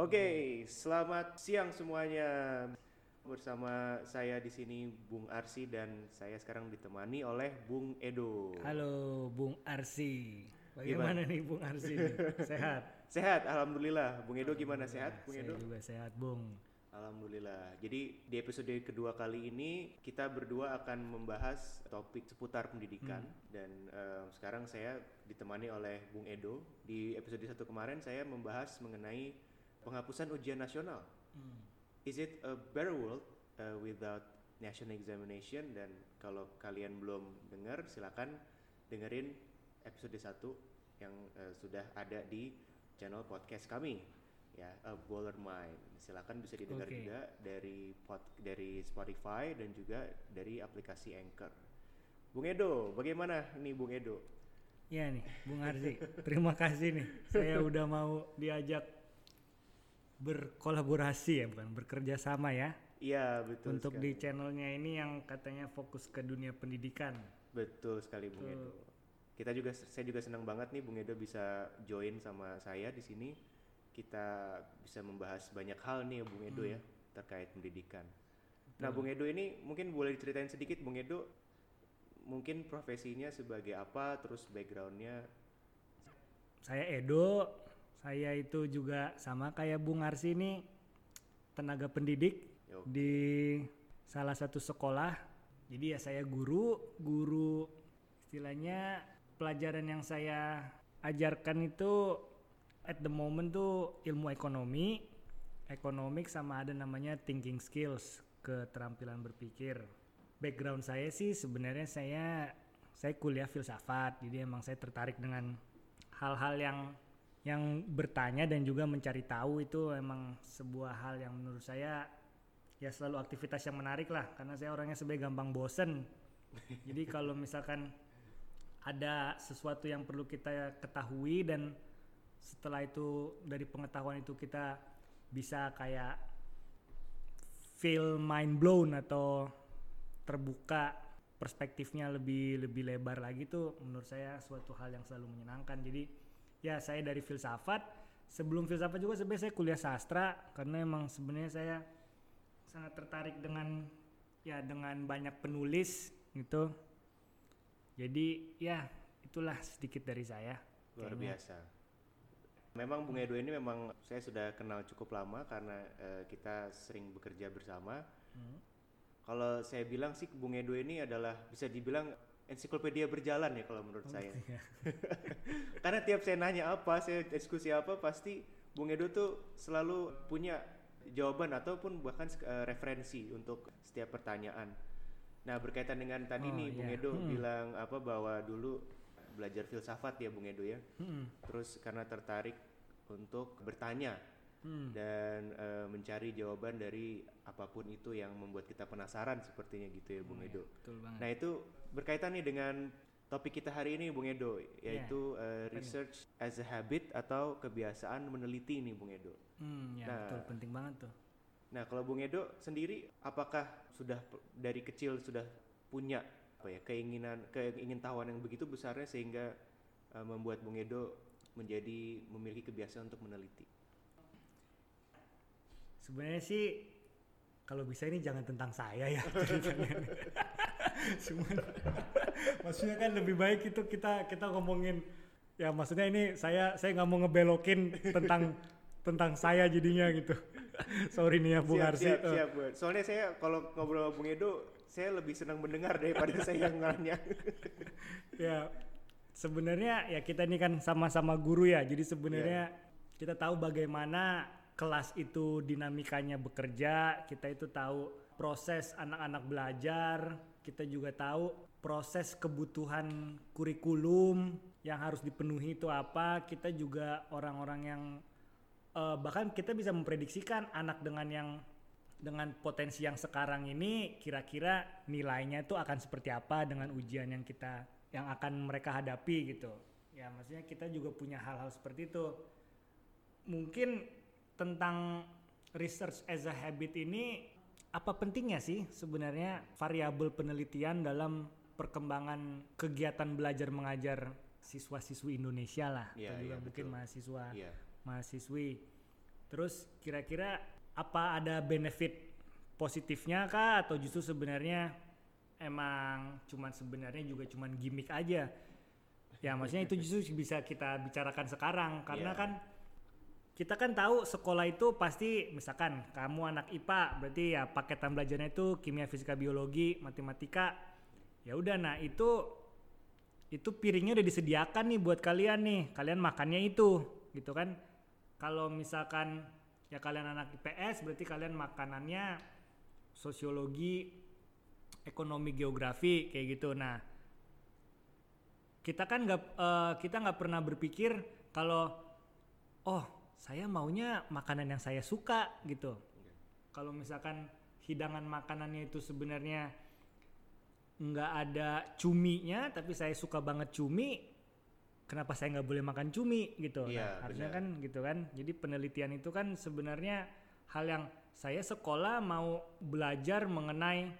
Oke, selamat siang semuanya. Bersama saya di sini Bung Arsi dan saya sekarang ditemani oleh Bung Edo. Halo Bung Arsi. Bagaimana nih Bung Arsi? Sehat? Sehat, alhamdulillah. Bung Edo gimana sehat, Bung Saya Edo? juga sehat, Bung. Alhamdulillah. Jadi di episode kedua kali ini kita berdua akan membahas topik seputar pendidikan dan eh, sekarang saya ditemani oleh Bung Edo. Di episode satu kemarin saya membahas mengenai penghapusan ujian nasional. Is it a better world uh, without national examination? Dan kalau kalian belum dengar, silakan dengerin episode 1 yang uh, sudah ada di channel podcast kami ya A Baller Mind. Silakan bisa didengar Oke. juga dari pod, dari Spotify dan juga dari aplikasi Anchor. Bung Edo, bagaimana nih Bung Edo? Ya nih, Bung Arsi. Terima kasih nih. Saya udah mau diajak berkolaborasi ya, bukan bekerja sama ya. Iya betul untuk sekali. di channelnya ini yang katanya fokus ke dunia pendidikan. Betul sekali Bung Edo. Kita juga saya juga senang banget nih Bung Edo bisa join sama saya di sini. Kita bisa membahas banyak hal nih ya Bung Edo ya terkait pendidikan. Nah Bung Edo ini mungkin boleh diceritain sedikit Bung Edo mungkin profesinya sebagai apa terus backgroundnya Saya Edo, saya itu juga sama kayak Bung Arsi ini tenaga pendidik Yo. di salah satu sekolah. Jadi ya saya guru, guru istilahnya pelajaran yang saya ajarkan itu at the moment tuh ilmu ekonomi, ekonomik sama ada namanya thinking skills, keterampilan berpikir. Background saya sih sebenarnya saya saya kuliah filsafat, jadi emang saya tertarik dengan hal-hal yang yang bertanya dan juga mencari tahu itu emang sebuah hal yang menurut saya ya selalu aktivitas yang menarik lah. Karena saya orangnya sebenarnya gampang bosen. Jadi kalau misalkan ada sesuatu yang perlu kita ketahui dan setelah itu dari pengetahuan itu kita bisa kayak feel mind blown atau terbuka perspektifnya lebih lebih lebar lagi tuh menurut saya suatu hal yang selalu menyenangkan. Jadi ya saya dari filsafat sebelum filsafat juga sebenarnya saya kuliah sastra karena emang sebenarnya saya sangat tertarik dengan ya dengan banyak penulis gitu jadi ya itulah sedikit dari saya luar Kayaknya. biasa. Memang Bung Edo ini memang saya sudah kenal cukup lama karena eh, kita sering bekerja bersama. Hmm. Kalau saya bilang sih Bung Edo ini adalah bisa dibilang ensiklopedia berjalan ya kalau menurut saya. Iya. Karena tiap saya nanya apa, saya diskusi apa, pasti Bung Edo tuh selalu punya jawaban ataupun bahkan eh, referensi untuk setiap pertanyaan. Nah berkaitan dengan tadi Oh, nih Bung iya. Edo Hmm. bilang apa bahwa dulu belajar filsafat ya Bung Edo ya. Hmm. Terus karena tertarik untuk bertanya Hmm. dan eh, mencari jawaban dari apa pun itu yang membuat kita penasaran sepertinya gitu ya Bung Edo. betul banget Nah itu berkaitan nih dengan topik kita hari ini Bung Edo yaitu eh, research as a habit atau kebiasaan meneliti nih Bung Edo. Hmm, ya Nah. betul penting banget tuh Nah kalau Bung Edo sendiri apakah sudah dari kecil sudah punya apa ya keinginan keingintahuan yang begitu besarnya sehingga eh, membuat Bung Edo menjadi memiliki kebiasaan untuk meneliti? Sebenarnya sih kalau bisa ini jangan tentang saya ya ceritanya. Cuman maksudnya kan lebih baik itu kita kita ngomongin ya maksudnya ini saya saya nggak mau ngebelokin tentang tentang saya jadinya gitu. Sorry nih ya Bung siap, Arsi. siap, Eh, siap, Bud. Soalnya saya kalau ngobrol sama Bung Edo, saya lebih senang mendengar daripada saya yang nanya. ya sebenarnya ya kita ini kan sama-sama guru ya jadi sebenarnya kita tahu bagaimana kelas itu dinamikanya bekerja kita itu tahu proses anak-anak belajar kita juga tahu proses kebutuhan kurikulum yang harus dipenuhi itu apa kita juga orang-orang yang eh, bahkan kita bisa memprediksikan anak dengan yang dengan potensi yang sekarang ini kira-kira nilainya itu akan seperti apa dengan ujian yang kita yang akan mereka hadapi gitu. Ya maksudnya kita juga punya hal-hal seperti itu. Mungkin tentang research as a habit ini apa pentingnya sih sebenarnya variabel penelitian dalam perkembangan kegiatan belajar mengajar siswa-siswi Indonesia lah Iya, atau juga iya, mungkin betul. mahasiswa Iya. mahasiswi Terus kira-kira apa ada benefit positifnya kah atau justru sebenarnya emang cuman sebenarnya juga cuman gimmick aja? Ya maksudnya itu justru bisa kita bicarakan sekarang karena Iya. kan kita kan tahu sekolah itu pasti misalkan kamu anak IPA berarti ya paketan belajarnya itu kimia, fisika, biologi, matematika. Ya udah nah itu itu piringnya udah disediakan nih buat kalian nih. Kalian makannya itu gitu kan. Kalau misalkan ya kalian anak IPS berarti kalian makanannya sosiologi, ekonomi, geografi kayak gitu. Nah, kita kan nggak eh, kita nggak pernah berpikir kalau oh saya maunya makanan yang saya suka gitu. Kalau misalkan hidangan makanannya itu sebenarnya nggak ada cuminya, tapi saya suka banget cumi, kenapa saya nggak boleh makan cumi gitu? Iya, nah, harusnya benar. kan gitu kan. Jadi penelitian itu kan sebenarnya hal yang saya sekolah mau belajar mengenai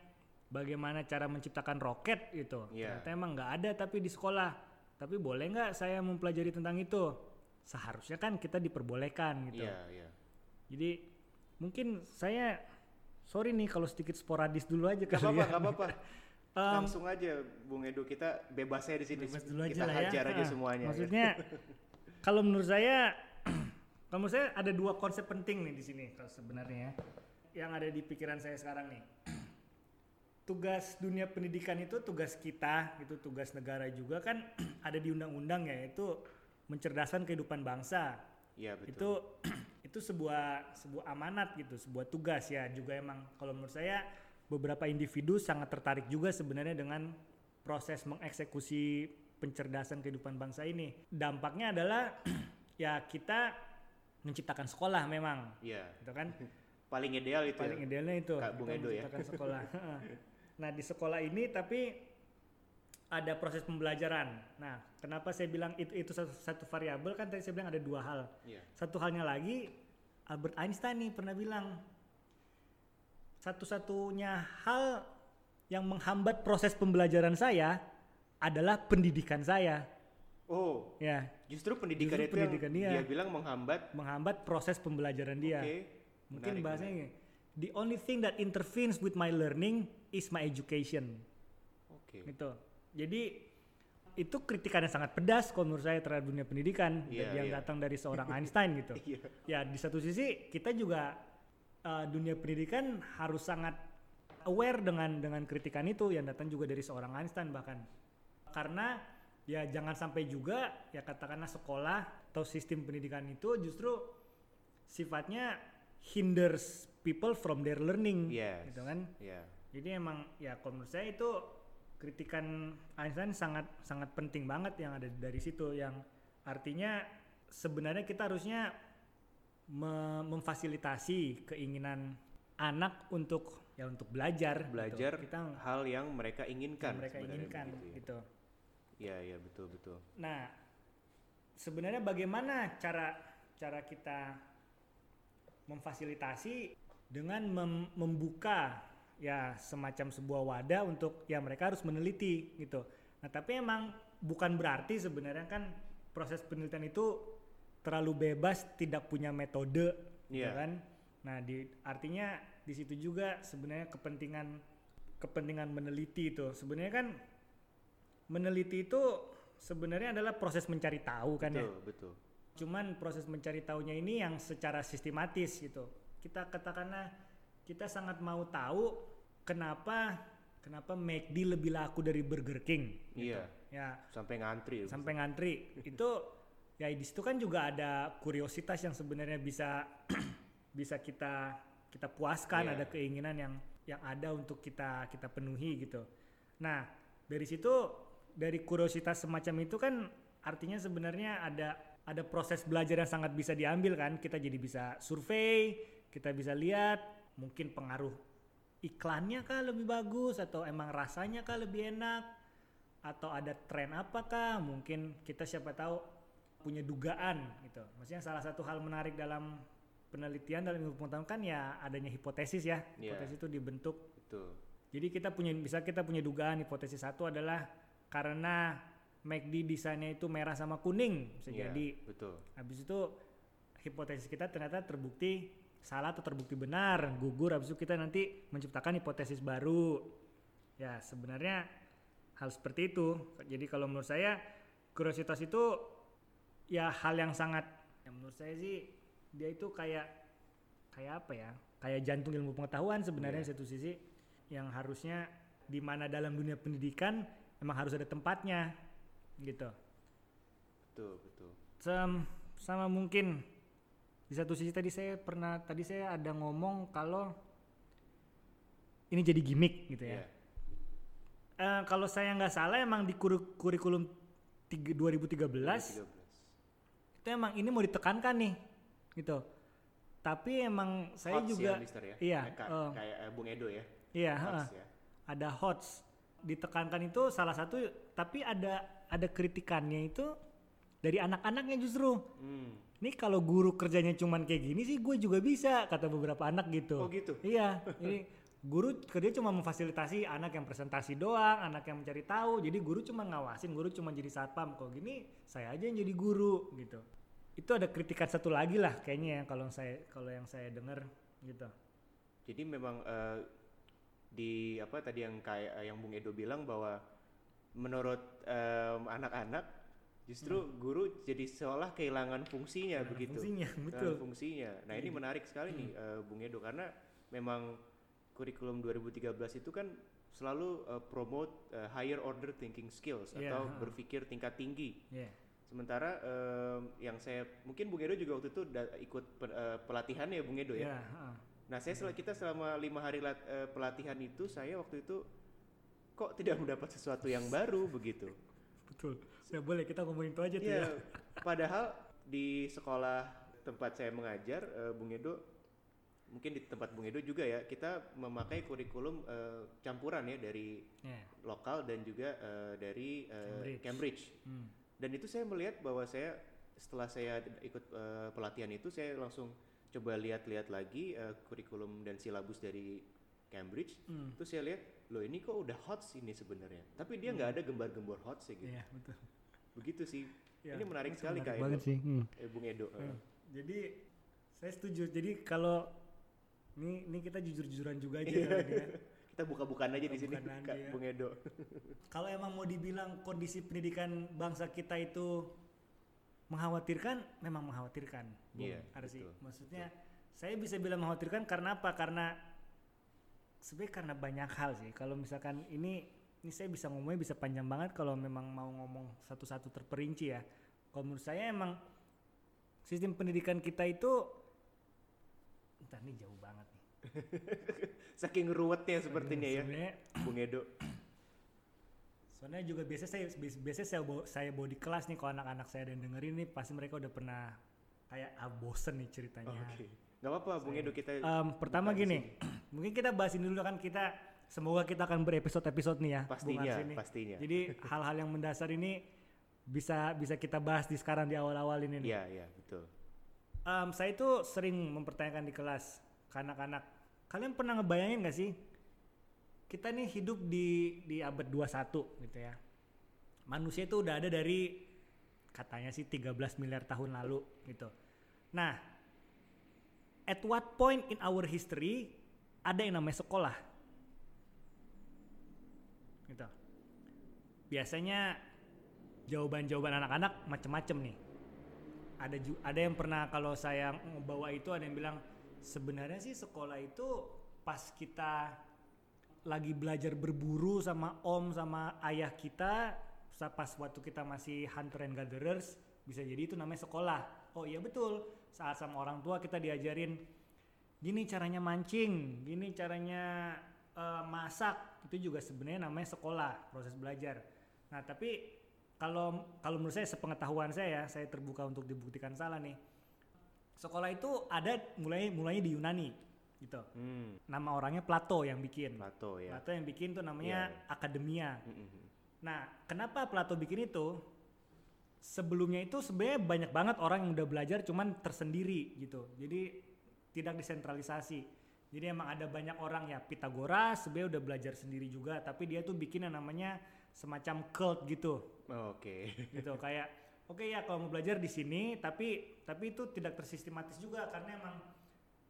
bagaimana cara menciptakan roket gitu. Iya. Ternyata emang nggak ada tapi di sekolah. Tapi boleh nggak saya mempelajari tentang itu? Seharusnya kan kita diperbolehkan gitu. Iya, iya. Jadi mungkin saya sorry nih kalau sedikit sporadis dulu aja Gak kali apa-apa, ya. gak apa-apa. Langsung aja Bung Edo kita bebasnya di sini. Bebas dulu aja kita lah ya. hajar aja Ah, semuanya. ya. Maksudnya kalau menurut saya kalau menurut saya ada dua konsep penting nih di sini kalau sebenarnya ya, yang ada di pikiran saya sekarang nih. Tugas dunia pendidikan itu tugas kita, itu tugas negara juga kan ada di undang-undang ya, itu mencerdaskan kehidupan bangsa. Iya, betul. Itu itu sebuah sebuah amanat gitu, sebuah tugas ya. Juga emang kalau menurut saya beberapa individu sangat tertarik juga sebenarnya dengan proses mengeksekusi pencerdasan kehidupan bangsa ini. Dampaknya adalah ya kita menciptakan sekolah memang, Iya. gitu kan? Paling ideal itu. Paling ya. idealnya itu Kak Bung Edo ya. menciptakan sekolah. nah di sekolah ini tapi ada proses pembelajaran. Nah kenapa saya bilang itu itu satu, satu variabel kan tadi saya bilang ada dua hal. Iya. Satu halnya lagi Albert Einstein nih pernah bilang satu-satunya hal yang menghambat proses pembelajaran saya adalah pendidikan saya. Oh, Ya, justru pendidikan Justru itu pendidikan yang dia. dia bilang menghambat. menghambat proses pembelajaran dia. Oke. Mungkin menarik, bahasanya menarik. the only thing that intervenes with my learning is my education. Oke. Gitu. Jadi itu kritikan yang sangat pedas kalau menurut saya terhadap dunia pendidikan Iya, yang iya. datang dari seorang Einstein gitu. Iya. Ya di satu sisi kita juga uh, dunia pendidikan harus sangat aware dengan dengan kritikan itu yang datang juga dari seorang Einstein bahkan karena ya jangan sampai juga ya katakanlah sekolah atau sistem pendidikan itu justru sifatnya hinders people from their learning Yes. gitu kan Iya. jadi emang ya kalau menurut saya itu kritikan Einstein sangat sangat penting banget yang ada dari situ yang artinya sebenarnya kita harusnya me- memfasilitasi keinginan anak untuk ya untuk belajar gitu. Belajar kita hal yang mereka inginkan. yang mereka inginkan ya. gitu. Iya, iya betul betul. Nah, sebenarnya bagaimana cara cara kita memfasilitasi dengan mem- membuka ya semacam sebuah wadah untuk ya mereka harus meneliti gitu. Nah, tapi emang bukan berarti sebenarnya kan proses penelitian itu terlalu bebas, tidak punya metode, gitu Iya. kan? Nah, di artinya di situ juga sebenarnya kepentingan kepentingan meneliti itu sebenarnya kan meneliti itu sebenarnya adalah proses mencari tahu kan ya. betul, betul. Cuman proses mencari tahunya ini yang secara sistematis gitu. Kita katakanlah kita sangat mau tahu kenapa kenapa McD lebih laku dari Burger King. gitu. Iya. Ya, Sampai ngantri. sampai ngantri. itu ya di situ kan juga ada kuriositas yang sebenarnya bisa bisa kita kita puaskan, Iya. ada keinginan yang yang ada untuk kita kita penuhi gitu. Nah, dari situ dari kuriositas semacam itu kan artinya sebenarnya ada ada proses belajar yang sangat bisa diambil kan. Kita jadi bisa survei, kita bisa lihat mungkin pengaruh iklannya kah lebih bagus atau emang rasanya kah lebih enak atau ada tren apakah mungkin kita siapa tahu punya dugaan gitu. Maksudnya salah satu hal menarik dalam penelitian dalam ilmu pengetahuan kan ya adanya hipotesis ya. Iya. Hipotesis itu dibentuk Betul. jadi kita punya bisa kita punya dugaan hipotesis satu adalah karena McD desainnya itu merah sama kuning bisa Iya, jadi. betul. Habis itu hipotesis kita ternyata terbukti salah atau terbukti benar, gugur habis itu kita nanti menciptakan hipotesis baru. Ya, sebenarnya hal seperti itu. Jadi kalau menurut saya kuriositas itu ya hal yang sangat yang menurut saya sih dia itu kayak kayak apa ya? Kayak jantung ilmu pengetahuan sebenarnya Iya. satu sisi yang harusnya di mana dalam dunia pendidikan emang harus ada tempatnya gitu. betul betul Sem- sama mungkin di satu sisi tadi saya pernah tadi saya ada ngomong kalau ini jadi gimmick gitu ya. Iya. Eh, kalau saya nggak salah emang di kuri- kurikulum tiga- 2013 2013. itu emang ini mau ditekankan nih gitu. Tapi emang saya Hots juga ya, Mister ya iya, kayak, eh, kayak eh, Bung Edo ya iya Hots heeh. ya ada HOTS ditekankan itu salah satu tapi ada ada kritikannya itu dari anak-anaknya justru. hmm. Ini kalau guru kerjanya cuman kayak gini sih gue juga bisa kata beberapa anak gitu. oh gitu Iya, ini guru kerja cuma memfasilitasi anak yang presentasi doang, anak yang mencari tahu. Jadi guru cuma ngawasin, guru cuma jadi satpam. Kok gini saya aja yang jadi guru gitu. Itu ada kritikan satu lagi lah kayaknya ya kalau saya kalau yang saya dengar gitu. Jadi memang eh, di apa tadi yang kayak yang Bung Edo bilang bahwa menurut em, anak-anak justru guru jadi seolah kehilangan fungsinya Kehilangan begitu. fungsinya, Kehilangan betul. fungsinya. Nah, ini menarik sekali nih eh, Bung Edo karena memang kurikulum 2013 itu kan selalu eh, promote eh, higher order thinking skills Iya, atau berpikir tingkat tinggi. Iya. Sementara em, yang saya mungkin Bung Edo juga waktu itu da- ikut pe- eh, pelatihan ya Bung Edo ya. Iya. Nah, saya setelah kita selama lima hari eh, pelatihan itu, saya waktu itu kok tidak mendapat sesuatu yang baru begitu. Betul. Ya boleh kita ngomongin itu aja tuh Ya, ya. padahal di sekolah tempat saya mengajar, eh, Bung Edo, mungkin di tempat Bung Edo juga ya, kita memakai kurikulum eh, campuran ya dari Iya. lokal dan juga eh, dari eh, Cambridge. Cambridge. Hmm. Dan itu saya melihat bahwa saya setelah saya ikut eh, pelatihan itu saya langsung coba lihat-lihat lagi eh, kurikulum dan silabus dari Cambridge. Hmm. Terus saya lihat, loh ini kok udah HOTS ini sebenarnya. Tapi dia nggak ada gembar-gembor HOTS ya gitu. Iya, betul. Begitu sih. Ya, ini menarik sekali menarik Kak banget Edo. sih. Hmm. Eh, Bung Edo. eh. Hmm. Jadi saya setuju. Jadi kalau ini ini kita jujur-jujuran juga aja Iya. ya. Kita buka-bukaan aja di sini Kak ya. Bung Edo. Kalau emang mau dibilang kondisi pendidikan bangsa kita itu mengkhawatirkan, memang mengkhawatirkan. Iya, Arsi. betul, Maksudnya saya bisa bilang mengkhawatirkan karena apa? Karena sebenarnya karena banyak hal sih. Kalau misalkan ini ini saya bisa ngomongnya bisa panjang banget kalau memang mau ngomong satu-satu terperinci ya. Kalau menurut saya emang sistem pendidikan kita itu entah nih jauh banget nih. Saking ruwetnya sepertinya ya, Bung Edo. Soalnya juga biasa saya bias- biasanya saya bawa, saya bawa di kelas nih kalau anak-anak saya dan dengerin nih pasti mereka udah pernah kayak ah, bosen nih ceritanya. Oh, Oke. Nggak apa-apa Bung Edo kita. Em, pertama gini, mungkin kita bahasin dulu kan kita semoga kita akan berepisode-episode nih ya. Pastinya, pastinya. Jadi hal-hal yang mendasar ini bisa bisa kita bahas di sekarang di awal-awal ini nih. Iya, iya, betul. Em, saya itu sering mempertanyakan di kelas ke anak-anak, kalian pernah ngebayangin gak sih kita nih hidup di di abad 21 gitu ya. Manusia itu udah ada dari katanya sih 13 miliar tahun lalu gitu. Nah, at what point in our history ada yang namanya sekolah? Gitu. Biasanya jawaban-jawaban anak-anak macem-macem nih ada ada yang pernah kalau saya bawa itu ada yang bilang sebenarnya sih sekolah itu pas kita lagi belajar berburu sama om sama ayah kita pas waktu kita masih hunter and gatherers bisa jadi itu namanya sekolah oh iya betul saat sama orang tua kita diajarin gini caranya mancing gini caranya eh, masak itu juga sebenarnya namanya sekolah proses belajar nah tapi kalau kalau menurut saya sepengetahuan saya ya, saya terbuka untuk dibuktikan salah nih. Sekolah itu ada mulai mulainya di Yunani gitu. Hmm, Nama orangnya Plato yang bikin. Plato ya. Plato yang bikin tuh namanya Iya, Akademia. Mm, mm, mm. Nah, kenapa Plato bikin itu? Sebelumnya itu sebenarnya banyak banget orang yang udah belajar cuman tersendiri gitu. Jadi tidak desentralisasi. Jadi emang ada banyak orang ya Pitagoras sebenarnya udah belajar sendiri juga, tapi dia tuh bikin yang namanya semacam cult gitu Oh, Oke. gitu kayak oke ya kalau mau belajar di sini tapi tapi itu tidak tersistematis juga karena emang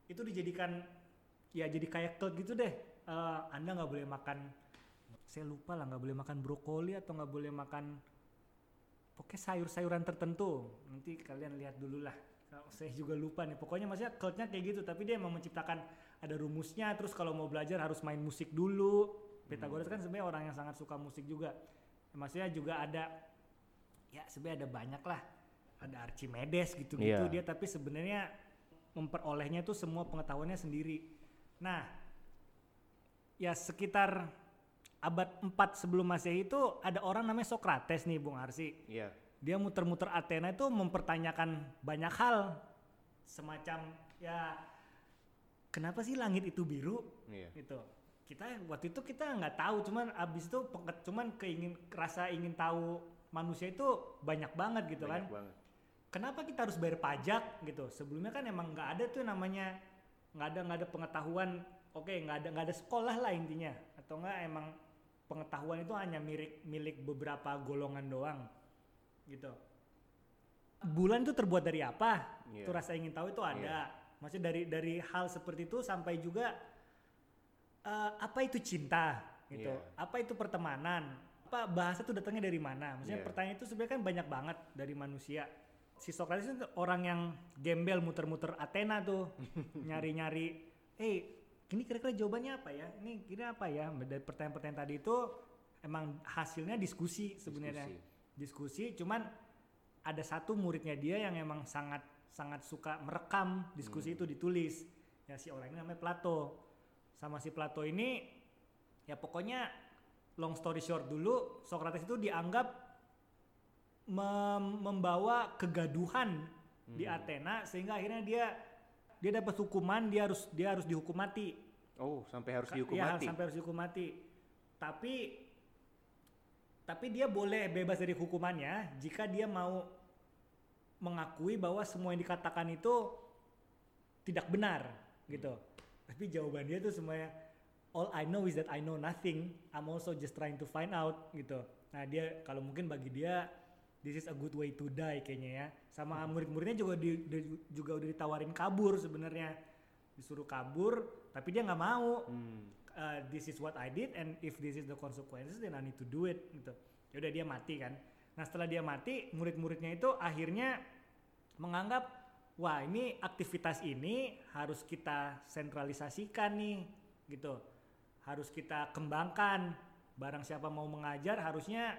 itu dijadikan ya jadi kayak cult gitu deh Eh, anda nggak boleh makan saya lupa lah nggak boleh makan brokoli atau nggak boleh makan pokoknya sayur-sayuran tertentu. Nanti kalian lihat dulu lah. Saya juga lupa nih. Pokoknya maksudnya cultnya kayak gitu. Tapi dia emang menciptakan ada rumusnya. Terus kalau mau belajar harus main musik dulu. Pythagoras kan sebenarnya orang yang sangat suka musik juga. Maksudnya juga ada ya sebenarnya ada banyak lah. Ada Archimedes gitu-gitu Iya. dia. Tapi sebenarnya memperolehnya tuh semua pengetahuannya sendiri. Nah ya sekitar abad 4 sebelum masehi itu ada orang namanya Socrates nih Bung Arsi. Iya. dia muter-muter Athena itu mempertanyakan banyak hal semacam ya kenapa sih langit itu biru? Iya. gitu. Kita waktu itu kita nggak tahu cuman abis itu cuman keingin rasa ingin tahu manusia itu banyak banget gitu kan. Banyak banget. kenapa kita harus bayar pajak? Gitu. Sebelumnya kan emang nggak ada tuh namanya nggak ada nggak ada pengetahuan. Oke nggak ada nggak ada sekolah lah intinya. Atau nggak emang pengetahuan itu hanya milik milik beberapa golongan doang gitu. Bulan itu terbuat dari apa? Iya. itu rasa ingin tahu itu ada. Maksudnya dari dari hal seperti itu sampai juga eh, apa itu cinta gitu. Iya. apa itu pertemanan? Apa bahasa itu datangnya dari mana? Maksudnya Iya. pertanyaan itu sebenarnya kan banyak banget dari manusia. Si Socrates itu orang yang gembel muter-muter Athena tuh nyari-nyari eh ini kira-kira jawabannya apa ya? Ini kira apa ya? Dari pertanyaan-pertanyaan tadi itu emang hasilnya diskusi sebenarnya. Diskusi. cuman ada satu muridnya dia yang emang sangat sangat suka merekam diskusi itu ditulis. Ya si orang ini namanya Plato. Sama si Plato ini ya pokoknya long story short dulu Socrates itu dianggap mem- membawa kegaduhan di Athena sehingga akhirnya dia dia dapat hukuman dia harus dia harus dihukum mati. Oh, sampai harus dihukum iya, mati. sampai harus dihukum mati. Tapi tapi dia boleh bebas dari hukumannya jika dia mau mengakui bahwa semua yang dikatakan itu tidak benar gitu. Tapi jawaban dia tuh semuanya all I know is that I know nothing. I'm also just trying to find out gitu. Nah dia kalau mungkin bagi dia this is a good way to die kayaknya ya sama murid-muridnya juga di, di- juga udah ditawarin kabur sebenarnya disuruh kabur tapi dia nggak mau Hmm. uh, this is what I did and if this is the consequences then I need to do it gitu. Yaudah dia mati kan. Nah setelah dia mati murid-muridnya itu akhirnya menganggap wah ini aktivitas ini harus kita sentralisasikan nih gitu. Harus kita kembangkan. Barang siapa mau mengajar harusnya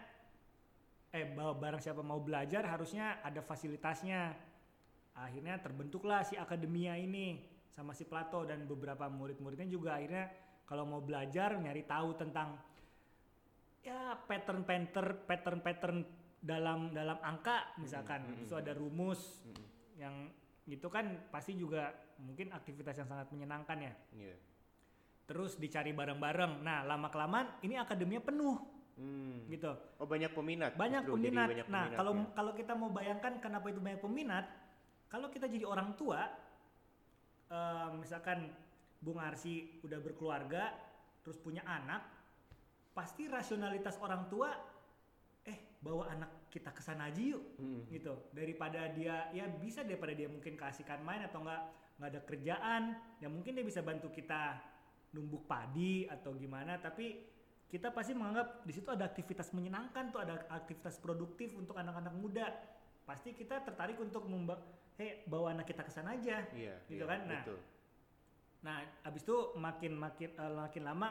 eh ba- barang siapa mau belajar harusnya ada fasilitasnya. Akhirnya terbentuklah si akademia ini sama si Plato dan beberapa murid-muridnya juga akhirnya kalau mau belajar nyari tahu tentang ya pattern pattern pattern pattern dalam dalam angka misalkan mm, itu mm, ada rumus Mm-mm. yang itu kan pasti juga mungkin aktivitas yang sangat menyenangkan ya Iya. terus dicari bareng-bareng nah lama kelamaan ini akademinya penuh Hmm. gitu Oh, banyak peminat. banyak justru, peminat. banyak nah, kalau ya. kalau kita mau bayangkan kenapa itu banyak peminat, kalau kita jadi orang tua, eh, misalkan Bung Arsi udah berkeluarga, terus punya anak, pasti rasionalitas orang tua, eh bawa anak kita ke sana aja yuk, Mm-mm. gitu. Daripada dia, ya bisa daripada dia mungkin keasikan main atau enggak nggak ada kerjaan, ya mungkin dia bisa bantu kita numbuk padi atau gimana, tapi kita pasti menganggap di situ ada aktivitas menyenangkan tuh ada aktivitas produktif untuk anak-anak muda pasti kita tertarik untuk memba hey, bawa anak kita ke sana aja Iya. Gitu iya, kan? Nah, Betul. nah abis itu makin makin eh, makin lama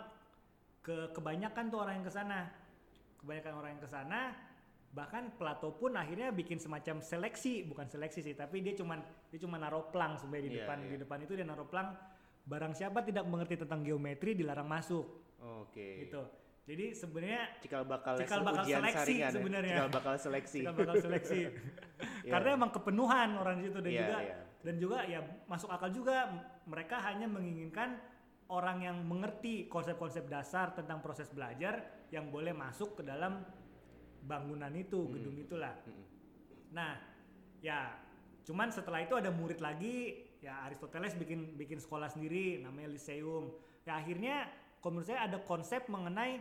ke kebanyakan tuh orang yang ke sana kebanyakan orang yang ke sana bahkan Plato pun akhirnya bikin semacam seleksi bukan seleksi sih tapi dia cuman dia cuma naruh plang sebenarnya di Iya, depan iya. di depan itu dia naruh plang barang siapa tidak mengerti tentang geometri dilarang masuk Oke. gitu jadi sebenarnya Cikal bakal, Cikal bakal ujian seleksi ya. sebenarnya. Cikal bakal seleksi. kita bakal seleksi Iya. karena emang kepenuhan orang di situ dan Iya, juga iya. dan juga ya masuk akal juga mereka hanya menginginkan orang yang mengerti konsep-konsep dasar tentang proses belajar yang boleh masuk ke dalam bangunan itu Hmm. gedung itulah Mm-mm. nah ya cuman setelah itu ada murid lagi ya Aristoteles bikin bikin sekolah sendiri namanya Lyceum ya akhirnya kalau menurut saya ada konsep mengenai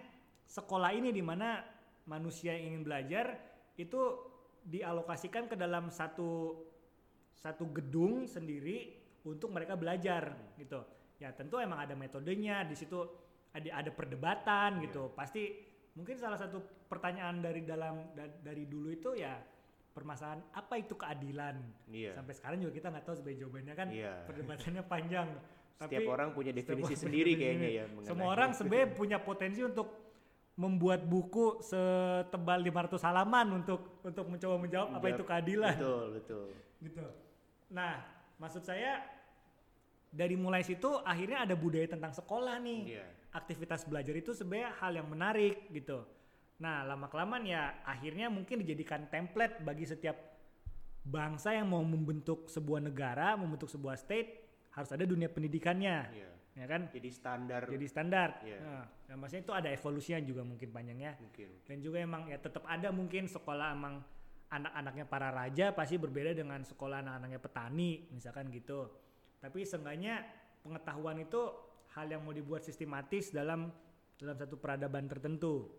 sekolah ini di mana manusia yang ingin belajar itu dialokasikan ke dalam satu satu gedung sendiri untuk mereka belajar gitu. Ya tentu emang ada metodenya di situ ada ada perdebatan gitu. Pasti mungkin salah satu pertanyaan dari dalam da- dari dulu itu ya permasalahan apa itu keadilan. Iya. Sampai sekarang juga kita nggak tahu sebenarnya jawabannya kan Iya. perdebatannya panjang. Setiap orang punya definisi sendiri punya kayaknya ya Semua orang sebenarnya punya potensi untuk membuat buku setebal 500 halaman untuk untuk mencoba menjawab apa itu keadilan Betul, betul. gitu. Nah, maksud saya dari mulai situ akhirnya ada budaya tentang sekolah nih. Iya. Aktivitas belajar itu sebenarnya hal yang menarik gitu. Nah, lama kelamaan ya akhirnya mungkin dijadikan template bagi setiap bangsa yang mau membentuk sebuah negara, membentuk sebuah state harus ada dunia pendidikannya, Iya. Ya kan? Jadi standar Jadi standar. Iya. Nah, maksudnya itu ada evolusinya juga mungkin panjangnya. mungkin. Dan juga emang ya tetap ada mungkin sekolah emang anak-anaknya para raja pasti berbeda dengan sekolah anak-anaknya petani misalkan gitu. Tapi seenggaknya pengetahuan itu hal yang mau dibuat sistematis dalam dalam satu peradaban tertentu.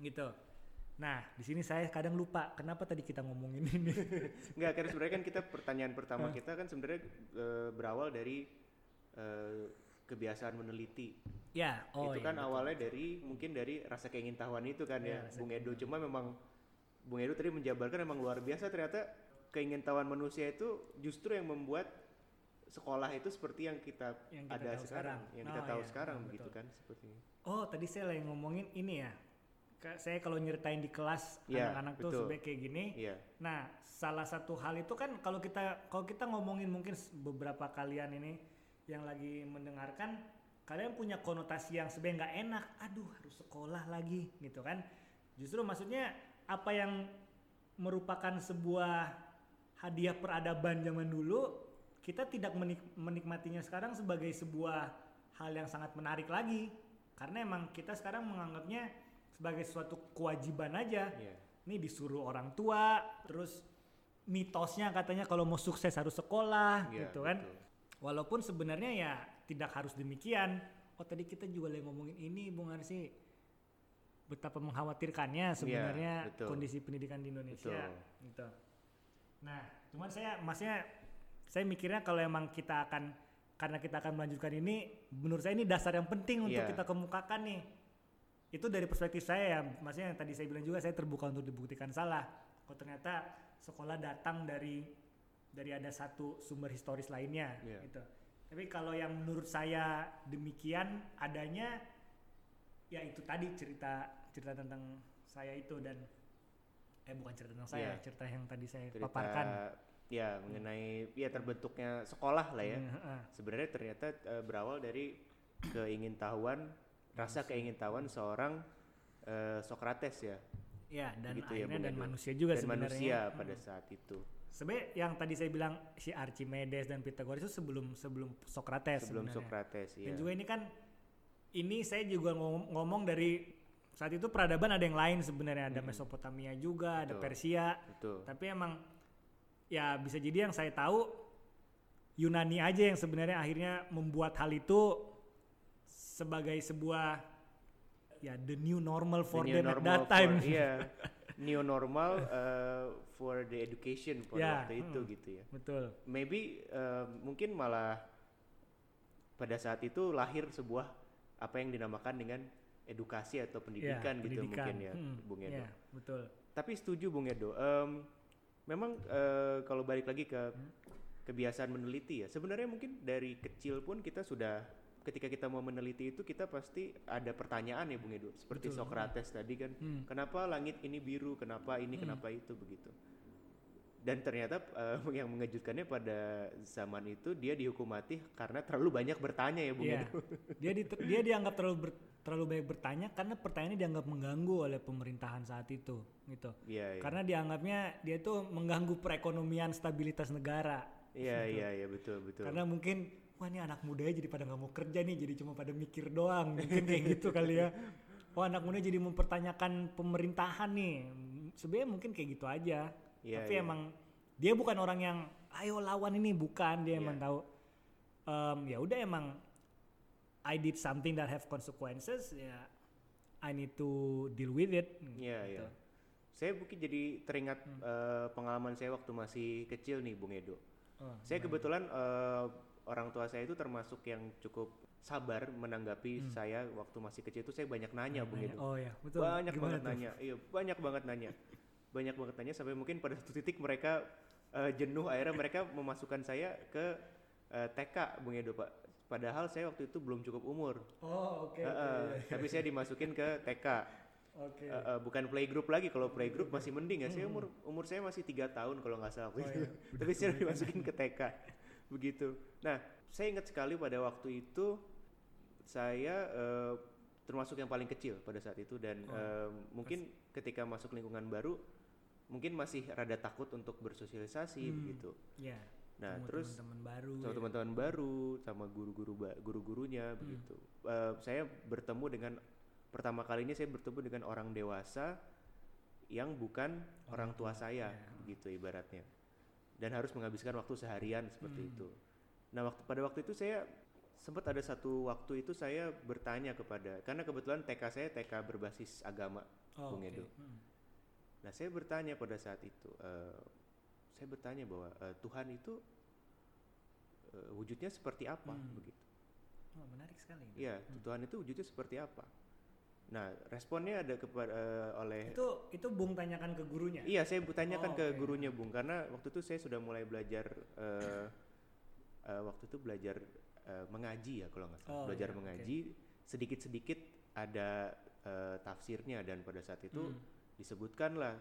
Gitu. Nah, di sini saya kadang lupa kenapa tadi kita ngomongin ini. Enggak, karena sebenarnya kan kita pertanyaan pertama kita kan sebenarnya eh, berawal dari eh, kebiasaan meneliti. ya, oh itu iya, kan betul. awalnya dari mungkin dari rasa keingintahuan itu kan Iya, ya, rasa Bung Edo. Cuma memang Bung Edo tadi menjabarkan memang luar biasa ternyata keingintahuan manusia itu justru yang membuat sekolah itu seperti yang kita, Yang kita ada tahu sekarang, sekarang. yang kita Oh, tahu iya, sekarang betul. begitu kan seperti. Oh, tadi saya lagi ngomongin ini ya. Saya kalau nyeritain di kelas Iya, anak-anak tuh betul. sebenarnya kayak gini. Iya. Nah, salah satu hal itu kan kalau kita kalau kita ngomongin mungkin beberapa kalian ini yang lagi mendengarkan, kalian punya konotasi yang sebenarnya nggak enak. Aduh, harus sekolah lagi gitu kan. Justru maksudnya apa yang merupakan sebuah hadiah peradaban zaman dulu, kita tidak menik- menikmatinya sekarang sebagai sebuah hal yang sangat menarik lagi. Karena emang kita sekarang menganggapnya sebagai suatu kewajiban aja Iya. ini disuruh orang tua terus mitosnya katanya kalau mau sukses harus sekolah Iya, gitu kan betul. Walaupun sebenarnya ya tidak harus demikian. Oh tadi kita juga lagi ngomongin ini Bung Arsi. Betapa mengkhawatirkannya sebenarnya Iya, betul. kondisi pendidikan di Indonesia. Betul. gitu. Nah cuman saya maksudnya saya mikirnya kalau emang kita akan karena kita akan melanjutkan ini menurut saya ini dasar yang penting untuk Iya. kita kemukakan nih. Itu dari perspektif saya ya. Maksudnya yang tadi saya bilang juga saya terbuka untuk dibuktikan salah. Kalau ternyata sekolah datang dari dari ada satu sumber historis lainnya Iya. gitu tapi kalau yang menurut saya demikian adanya ya itu tadi cerita cerita tentang saya itu dan eh bukan cerita tentang saya Iya. cerita yang tadi saya Cerita paparkan ya mengenai ya terbentuknya sekolah lah ya. Hmm. Sebenarnya ternyata eh, berawal dari keingintahuan rasa keingintahuan seorang eh, Socrates ya. ya dan Begitu ya, akhirnya Bung dan manusia juga dan sebenarnya manusia Hmm. pada saat itu. Sebenarnya yang tadi saya bilang si Archimedes dan Pythagoras itu sebelum sebelum Socrates Sebelum sebenarnya. Socrates ya. Dan juga ini kan ini saya juga ngom- ngomong dari saat itu peradaban ada yang lain sebenarnya ada Mesopotamia juga, ada Betul. Persia. Betul. Tapi emang ya bisa jadi yang saya tahu Yunani aja yang sebenarnya akhirnya membuat hal itu sebagai sebuah ya the new normal for The new them at that time. For, iya. New normal eh, for the education pada Ya, waktu itu hmm. gitu ya. Betul. Maybe eh, mungkin malah pada saat itu lahir sebuah apa yang dinamakan dengan edukasi atau Ya, pendidikan gitu pendidikan. mungkin ya, Hmm, Bung Edo. ya, betul. Tapi setuju Bung Edo. Em, memang eh, kalau balik lagi ke Hmm. kebiasaan meneliti ya. Sebenarnya mungkin dari kecil pun kita sudah ketika kita mau meneliti itu kita pasti ada pertanyaan ya Bung Edo. Seperti Betul. Socrates tadi kan, Hmm. kenapa langit ini biru, kenapa ini, kenapa itu begitu. Dan ternyata eh, yang mengejutkannya pada zaman itu dia dihukum mati karena terlalu banyak bertanya ya Bung Iya. Edo. dia di, dia dianggap terlalu ber- terlalu banyak bertanya karena pertanyaannya dianggap mengganggu oleh pemerintahan saat itu gitu. Iya, iya. Karena dianggapnya dia tuh mengganggu perekonomian stabilitas negara. Iya, iya, iya, betul, betul. Karena mungkin wah ini anak mudanya jadi pada nggak mau kerja nih, jadi cuma pada mikir doang. Mungkin kayak gitu kali ya. Wah anak muda jadi mempertanyakan pemerintahan nih. Sebenarnya mungkin kayak gitu aja. Iya, Tapi iya. emang dia bukan orang yang ayo lawan ini bukan dia Iya. emang tahu. em, ya udah emang I did something that have consequences ya I need to deal with it. Iya, gitu. iya. saya mungkin jadi teringat Hmm. eh, pengalaman saya waktu masih kecil nih Bung Edo. Oh, Saya kebetulan eh, orang tua saya itu termasuk yang cukup sabar menanggapi saya waktu masih kecil itu saya banyak nanya nanya. Edo. Oh ya, betul. banyak Gimana banget tuh? nanya. Iya, banyak banget nanya. Banyak banget nanya sampai mungkin pada satu titik mereka eh, jenuh akhirnya mereka memasukkan saya ke eh, TK Bung Edo, Pak. Padahal saya waktu itu belum cukup umur. Oh, oke. Oke, eh, iya, iya. tapi saya dimasukin ke TK. Oke. Eh, eh, bukan playgroup lagi kalau playgroup masih mending ya saya umur umur saya masih tiga tahun kalau nggak salah Oh, itu. tapi saya dimasukin ke TK begitu nah saya ingat sekali pada waktu itu saya eh, termasuk yang paling kecil pada saat itu dan Oh, eh, mungkin ketika masuk lingkungan baru mungkin masih rada takut untuk bersosialisasi Hmm. begitu Ya. nah ketemu terus teman-teman baru. sama ya. teman-teman baru sama guru-guru guru-gurunya Hmm. begitu Eh, saya bertemu dengan pertama kalinya saya bertemu dengan orang dewasa yang bukan orang, tua saya ya. begitu ibaratnya dan harus menghabiskan waktu seharian seperti Hmm. itu nah waktu pada waktu itu saya sempat ada satu waktu itu saya bertanya kepada karena kebetulan TK saya TK berbasis agama Oh, Bung. Edo. Hmm. Nah, saya bertanya pada saat itu, eh, saya bertanya bahwa eh, Tuhan itu eh, wujudnya seperti apa, Hmm. begitu. Oh, menarik sekali. itu. Iya, Tuhan itu wujudnya seperti apa. Nah, responnya ada kepada eh, oleh Itu itu Bung tanyakan ke gurunya. Iya, saya bertanyakan Oh, ke oke. gurunya Bung karena waktu itu saya sudah mulai belajar eh, eh, waktu itu belajar eh, mengaji ya kalau nggak salah. Oh, belajar iya, mengaji sedikit-sedikit ada eh, tafsirnya dan pada saat itu Hmm. disebutkanlah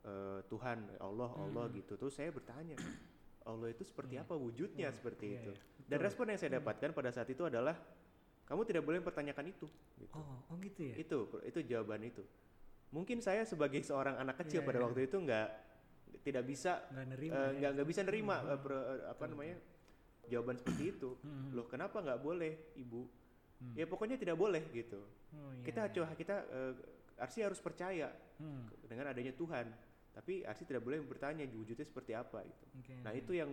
eh, Tuhan Allah Allah Hmm. gitu terus saya bertanya Allah itu seperti Iya. apa wujudnya Oh, seperti iya, itu iya. dan Betul. respon yang saya dapatkan pada saat itu adalah kamu tidak boleh mempertanyakan itu gitu. Oh, oh gitu ya. itu itu jawaban itu mungkin saya sebagai seorang anak kecil Iya, pada iya. waktu itu nggak tidak bisa Nggak nerima. eh, ya. nggak bisa nerima Hmm, per- apa namanya jawaban seperti itu Hmm. loh kenapa nggak boleh ibu Hmm. ya pokoknya tidak boleh gitu Oh, iya, kita iya. coba kita eh, Arsi harus percaya Hmm. dengan adanya Tuhan tapi Arsi tidak boleh bertanya wujudnya seperti apa gitu Oke, nah oke. itu yang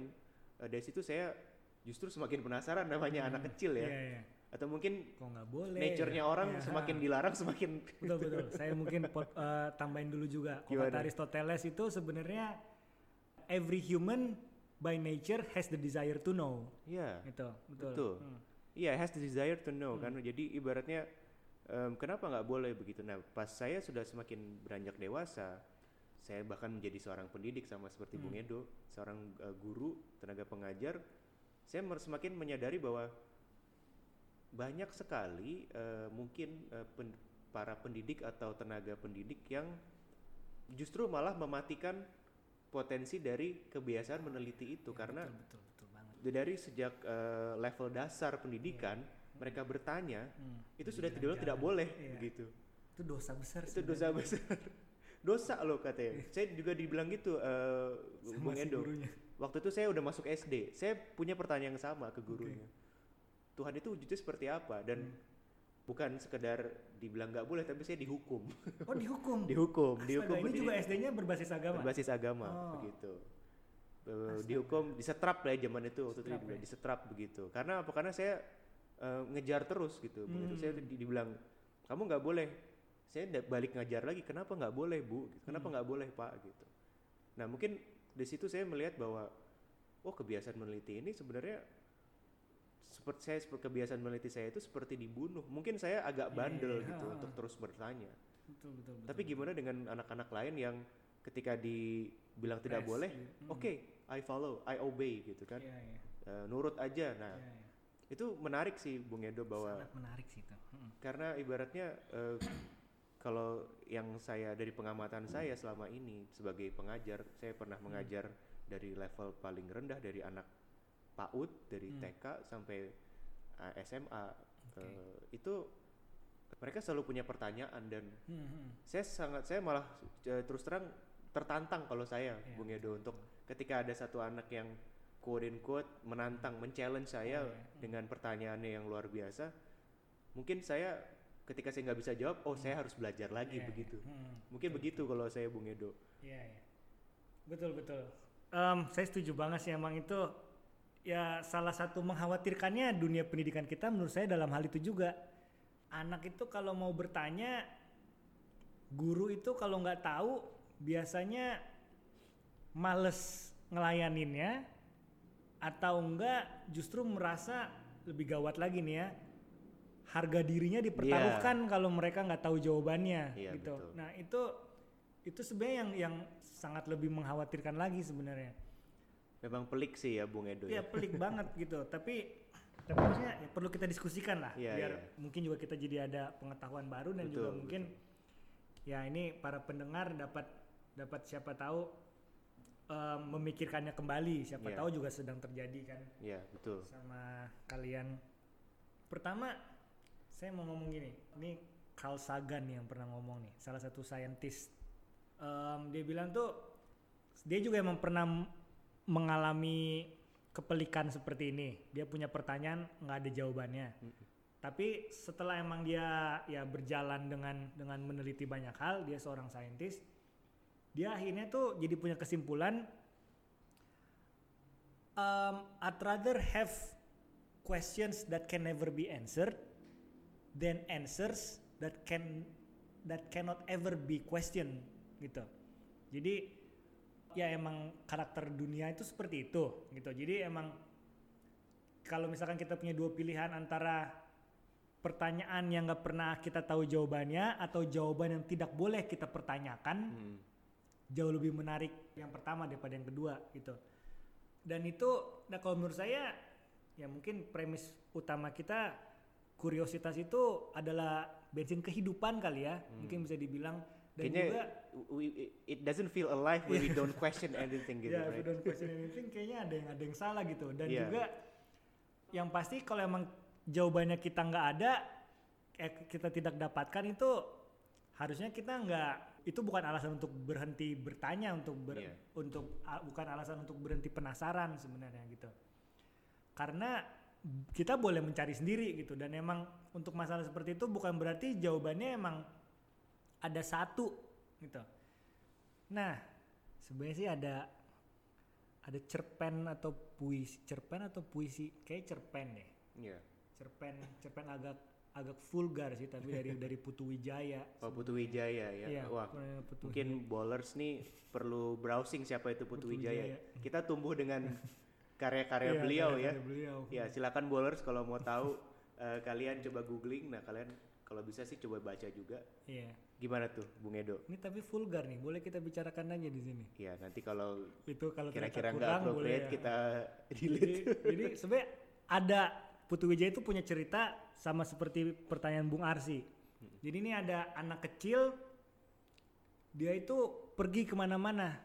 eh, dari situ saya justru semakin penasaran namanya Hmm, anak kecil ya Iya, iya. atau mungkin Kok nggak boleh? nature-nya ya? orang Iya, semakin dilarang semakin betul betul. Saya mungkin pot- eh, tambahin dulu juga. Kata Aristoteles itu sebenarnya every human by nature has the desire to know. Iya, Itu, betul. Betul. Hmm. iya has the desire to know Hmm. kan. Jadi ibaratnya em, kenapa nggak boleh begitu? Nah, pas saya sudah semakin beranjak dewasa, saya bahkan menjadi seorang pendidik sama seperti Bung Hmm. Edo, seorang eh, guru, tenaga pengajar, saya semakin menyadari bahwa banyak sekali eh, mungkin eh, pen- para pendidik atau tenaga pendidik yang justru malah mematikan potensi dari kebiasaan meneliti itu Iya, karena betul, betul, betul banget. dari sejak eh, level dasar pendidikan mereka bertanya Hmm. itu sudah Jalan-jalan. tidak tidak boleh Iya. begitu Itu dosa besar itu dosa besar dosa loh katanya saya juga dibilang gitu Sama Bung si Edo gurunya. waktu itu saya udah masuk SD saya punya pertanyaan yang sama ke gurunya Tuhan itu wujudnya seperti apa dan Hmm. Bukan sekedar dibilang nggak boleh tapi saya dihukum Oh dihukum. dihukum Astaga, dihukum ini juga SD-nya berbasis agama. berbasis agama Oh. begitu Astaga. dihukum disetrap lah ya zaman itu waktu itu dibilang ya. disetrap begitu karena apa karena saya eh, ngejar terus gitu begitu saya Hmm. di- dibilang kamu nggak boleh saya balik ngajar lagi kenapa nggak boleh bu kenapa Hmm. nggak boleh pak gitu nah mungkin di situ saya melihat bahwa oh kebiasaan meneliti ini sebenarnya seperti saya seperti kebiasaan meneliti saya itu seperti dibunuh mungkin saya agak Iya, bandel iya, gitu ha, ha. untuk terus bertanya Betul, betul, betul. tapi gimana dengan anak-anak lain yang ketika dibilang tidak Press, boleh, gitu. Hmm. oke, I follow, I obey gitu kan, Iya, iya. Eh, nurut aja. Nah, Iya, iya. itu menarik sih Bung Edo bahwa Sangat menarik sih itu. Hmm. karena ibaratnya eh, kalau yang saya dari pengamatan saya selama ini sebagai pengajar, saya pernah Hmm. mengajar dari level paling rendah dari anak PAUD dari Hmm. TK sampai eh, SMA Oke. eh, itu mereka selalu punya pertanyaan dan Hmm, hmm. saya sangat saya malah eh, terus terang tertantang kalau saya Iya, Bung Edo untuk ketika ada satu anak yang quote in quote menantang men-challenge saya Oh, iya. dengan pertanyaannya yang luar biasa mungkin saya ketika saya nggak bisa jawab oh saya harus belajar lagi Iya, begitu. Hmm. mungkin begitu kalau saya Bung Edo Iya, iya. Betul, betul. Em, saya setuju banget sih emang itu ya salah satu mengkhawatirkannya dunia pendidikan kita menurut saya dalam hal itu juga. Anak itu kalau mau bertanya, guru itu kalau nggak tahu biasanya males ngelayaninnya atau enggak justru merasa lebih gawat lagi nih ya harga dirinya dipertaruhkan kalau mereka nggak tahu jawabannya Iya, gitu. betul. Nah itu itu sebenarnya yang yang sangat lebih mengkhawatirkan lagi sebenarnya. Memang pelik sih ya Bung Edo Ya ya. pelik banget gitu. Tapi tapi maksudnya ya perlu kita diskusikan lah Iya, biar iya. mungkin juga kita jadi ada pengetahuan baru dan juga Betul, mungkin ya ini para pendengar dapat dapat siapa tahu em, memikirkannya kembali siapa Iya. tahu juga sedang terjadi kan Iya, betul. sama kalian. Pertama, saya mau ngomong gini. Ini Carl Sagan yang pernah ngomong nih, salah satu saintis. Em, dia bilang tuh dia juga emang pernah mengalami kepelikan seperti ini. Dia punya pertanyaan nggak ada jawabannya. Tapi setelah emang dia ya berjalan dengan dengan meneliti banyak hal, dia seorang saintis. Dia akhirnya tuh jadi punya kesimpulan um, I'd rather have questions that can never be answered than answers that can that cannot ever be questioned gitu. Jadi ya emang karakter dunia itu seperti itu gitu. Jadi emang kalau misalkan kita punya dua pilihan antara pertanyaan yang nggak pernah kita tahu jawabannya atau jawaban yang tidak boleh kita pertanyakan Hmm. jauh lebih menarik yang pertama daripada yang kedua gitu. Dan itu, nah kalau menurut saya ya mungkin premis utama kita kuriositas itu adalah bensin kehidupan kali ya, mungkin bisa dibilang dan Kayaknya juga we- it doesn't feel alive when we don't question anything gitu, ya if right? you don't question anything kayaknya ada yang ada yang salah gitu dan Iya. juga yang pasti kalau emang jawabannya kita nggak ada eh, kita tidak dapatkan itu harusnya kita nggak itu bukan alasan untuk berhenti bertanya untuk ber- Iya. untuk bukan alasan untuk berhenti penasaran sebenarnya gitu karena kita boleh mencari sendiri gitu dan emang untuk masalah seperti itu bukan berarti jawabannya emang ada satu gitu nah sebenarnya sih ada ada cerpen atau puisi cerpen atau puisi kayak cerpen deh Iya. cerpen cerpen agak agak vulgar sih tapi dari dari Putu Wijaya Oh, Putu Wijaya ya. Iya, Wah, Putu mungkin bowlers nih perlu browsing siapa itu Putu, Putu Wijaya. Wijaya. Kita tumbuh dengan karya-karya Iya, beliau ya. karya-karya beliau. Ya, silakan bowlers kalau mau tahu eh, kalian coba googling. Nah, kalian kalau bisa sih coba baca juga. Iya. Gimana tuh, Bung Edo? Ini tapi vulgar nih, boleh kita bicarakan aja di sini. Ya, nanti kalau Itu kalau kira-kira nggak kurang boleh appropriate ya. kita Jadi, delete. jadi sebenarnya ada Putu Wijaya itu punya cerita sama seperti pertanyaan Bung Arsi. Jadi ini ada anak kecil, dia itu pergi ke mana-mana.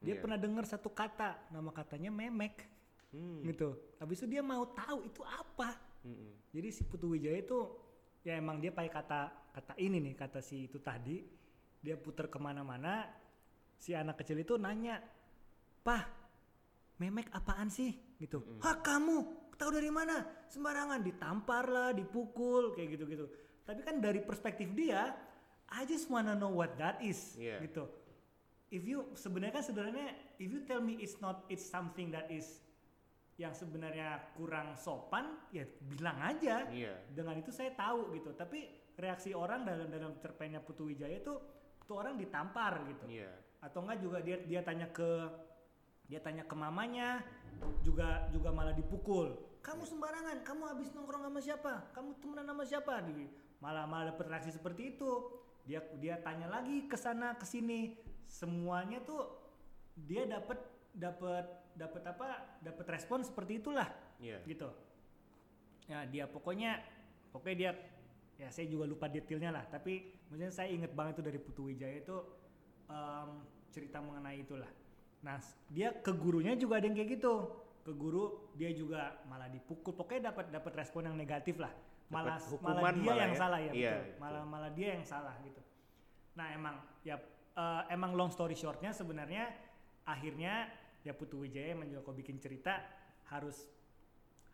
Dia Iya. pernah dengar satu kata, nama katanya memek, Hmm. gitu. Habis itu dia mau tahu itu apa. Mm-mm. Jadi si Putu Wijaya itu ya emang dia pakai kata kata ini nih kata si itu tadi. Dia putar ke mana-mana si anak kecil itu nanya pah memek apaan sih? Gitu. Hah kamu? Tahu dari mana? Sembarangan ditampar lah dipukul kayak gitu-gitu. Tapi kan dari perspektif dia I just wanna know what that is. Iya. gitu. If you sebenarnya kan sebenarnya if you tell me it's not it's something that is yang sebenarnya kurang sopan ya bilang aja. Iya. dengan itu saya tahu gitu. Tapi reaksi orang dalam dalam cerpennya Putu Wijaya itu tuh orang ditampar gitu. Iya. atau enggak juga dia dia tanya ke dia tanya ke mamanya juga juga malah dipukul. Kamu sembarangan kamu habis nongkrong sama siapa? Kamu temenan sama siapa? Di- malah malah dapat reaksi seperti itu. Dia dia tanya lagi ke sana ke sini. Semuanya tuh dia dapat dapat dapat apa dapat respon seperti itulah Iya. gitu. Ya dia pokoknya pokoknya dia ya saya juga lupa detailnya lah tapi maksudnya saya inget banget itu dari Putu Wijaya itu em, cerita mengenai itulah. Nah dia ke gurunya juga ada yang kayak gitu. Ke guru dia juga malah dipukul. Pokoknya dapat dapat respon yang negatif lah. Malah malah dia malah yang ya? salah ya Iya, betul. betul. malah malah dia yang salah gitu. Nah emang ya eh, emang long story shortnya sebenarnya akhirnya ya Putu Wijaya juga kalau bikin cerita harus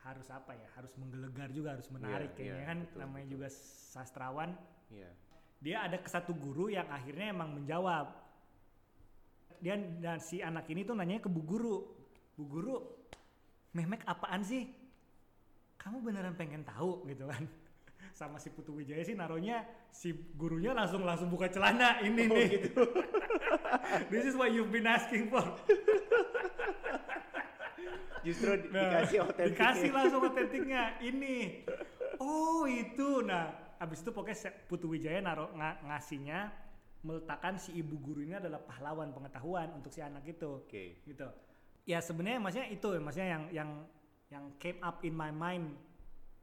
harus apa ya? Harus menggelegar juga harus menarik Iya, kayaknya iya, kan? betul, namanya betul. juga sastrawan. Iya. dia ada ke satu guru yang akhirnya emang menjawab. Dia dan si anak ini tuh nanya ke bu guru. Bu guru memek apaan sih? Kamu beneran pengen tahu? Gitu kan. Sama si Putu Wijaya sih naruhnya si gurunya langsung langsung buka celana. Ini nih. gitu. This is what you've been asking for. Justru di- Nah, dikasih otentik. dikasih langsung otentiknya ini. Oh itu. Nah habis itu pokoknya Putu Wijaya naruh nga- ngasihnya meletakkan si ibu guru ini adalah pahlawan pengetahuan untuk si anak itu. Oke. gitu. Ya sebenarnya maksudnya itu maksudnya yang yang yang came up in my mind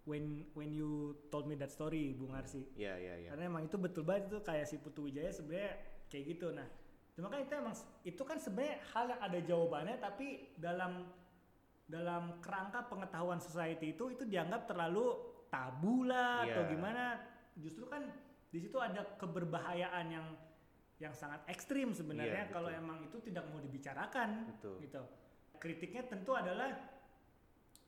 when when you told me that story Bung Arsi Iya, iya, iya. karena emang itu betul banget itu kayak si Putu Wijaya sebenarnya kayak gitu. Nah cuma kan itu emang itu kan sebenarnya hal yang ada jawabannya tapi dalam dalam kerangka pengetahuan society itu itu dianggap terlalu tabu lah atau Iya. gimana justru kan di situ ada keberbahayaan yang yang sangat ekstrim sebenarnya Iya, kalau emang itu tidak mau dibicarakan Betul. gitu kritiknya tentu adalah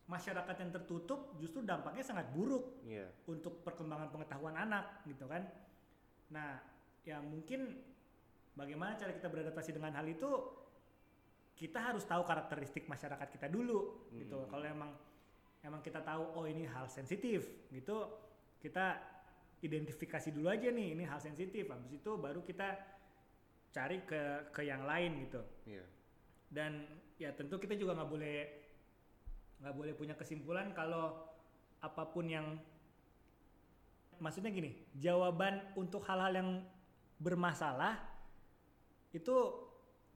masyarakat yang tertutup justru dampaknya sangat buruk Iya. untuk perkembangan pengetahuan anak gitu kan. Nah, ya mungkin bagaimana cara kita beradaptasi dengan hal itu kita harus tahu karakteristik masyarakat kita dulu gitu. Hmm. Kalau emang emang kita tahu oh ini hal sensitif gitu, kita identifikasi dulu aja nih ini hal sensitif. Habis itu baru kita cari ke ke yang lain gitu Iya. dan ya tentu kita juga nggak boleh nggak boleh punya kesimpulan kalau apa pun yang maksudnya gini jawaban untuk hal-hal yang bermasalah itu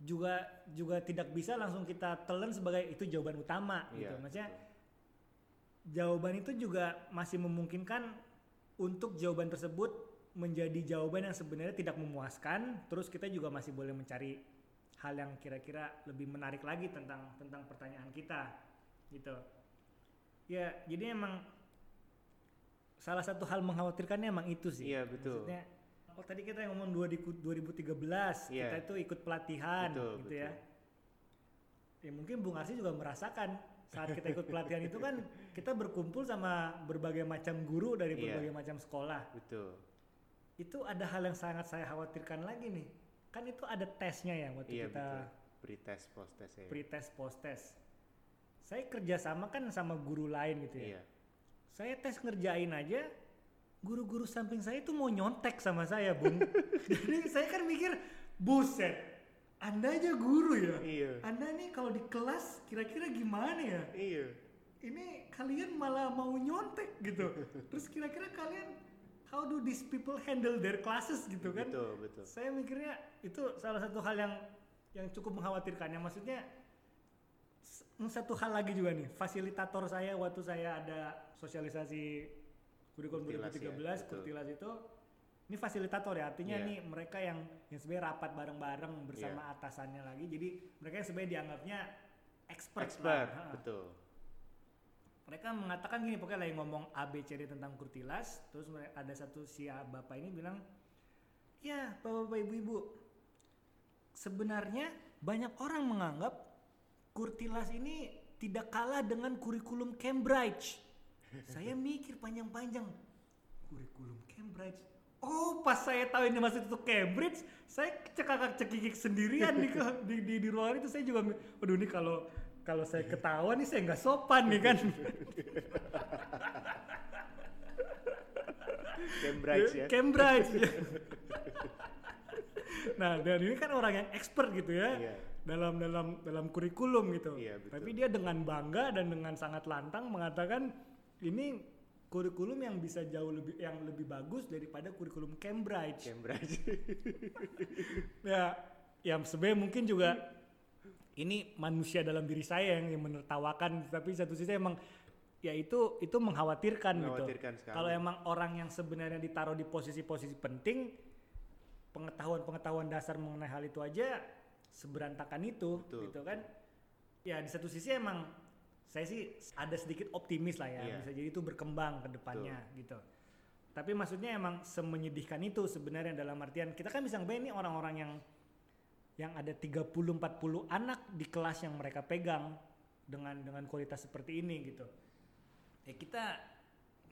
juga juga tidak bisa langsung kita telan sebagai itu jawaban utama gitu Iya, maksudnya betul. jawaban itu juga masih memungkinkan untuk jawaban tersebut menjadi jawaban yang sebenarnya tidak memuaskan terus kita juga masih boleh mencari hal yang kira-kira lebih menarik lagi tentang tentang pertanyaan kita gitu ya jadi emang salah satu hal mengkhawatirkannya emang itu sih Iya, betul. maksudnya oh tadi kita yang ngomong 2013 Iya. kita itu ikut pelatihan Betul, gitu ya betul. ya mungkin Bung Arsi juga merasakan saat kita ikut pelatihan itu kan kita berkumpul sama berbagai macam guru dari Iya. berbagai macam sekolah Betul. itu ada hal yang sangat saya khawatirkan lagi nih kan itu ada tesnya ya waktu Iya, kita. Pre-test, post-test ya. pre-test post test saya kerjasama kan sama guru lain gitu ya Iya. saya tes ngerjain aja guru-guru samping saya itu mau nyontek sama saya bung. Jadi saya kan mikir buset anda aja guru ya? Iya. anda nih kalau di kelas kira-kira gimana ya? Iya. ini kalian malah mau nyontek gitu. Terus kira-kira kalian how do these people handle their classes? gitu kan. Betul, betul. saya mikirnya itu salah satu hal yang yang cukup mengkhawatirkan. Ya maksudnya satu hal lagi juga nih fasilitator saya waktu saya ada sosialisasi kurikulum Kurtilas ya, 2013 betul. Kurtilas itu ini fasilitator ya artinya Iya. nih mereka yang yang sebenarnya rapat bareng-bareng bersama Iya. atasannya lagi jadi mereka yang sebenarnya dianggapnya expert, Expert, lah. Betul. mereka mengatakan gini pokoknya lagi ngomong ABCD tentang Kurtilas terus ada satu si bapak ini bilang ya bapak-bapak ibu-ibu sebenarnya banyak orang menganggap Kurtilas ini tidak kalah dengan kurikulum Cambridge saya mikir panjang-panjang kurikulum Cambridge oh pas saya tahu ini masih itu Cambridge saya cekakak cekikik sendirian di, di, di, di ruangan itu saya juga waduh ini kalau kalau saya ketahuan nih saya nggak sopan nih kan Cambridge ya. Cambridge. nah, dan ini kan orang yang expert gitu ya. Iya. Dalam dalam dalam kurikulum gitu. Iya, betul. Tapi dia dengan bangga dan dengan sangat lantang mengatakan ini kurikulum yang bisa jauh lebih yang lebih bagus daripada kurikulum Cambridge. Cambridge. ya, yang sebenarnya mungkin juga ini manusia dalam diri saya yang, yang menertawakan tapi satu sisi emang ya itu itu mengkhawatirkan, Mengkhawatirkan gitu. Kalau emang orang yang sebenarnya ditaruh di posisi-posisi penting pengetahuan-pengetahuan dasar mengenai hal itu aja seberantakan itu Betul, gitu kan. Ya di satu sisi emang saya sih ada sedikit optimis lah ya Iya. bisa jadi itu berkembang ke depannya gitu. Tapi maksudnya emang semenyedihkan itu sebenarnya dalam artian kita kan bisa ngebayang ini orang-orang yang yang ada 30 40 anak di kelas yang mereka pegang dengan dengan kualitas seperti ini gitu. Ya kita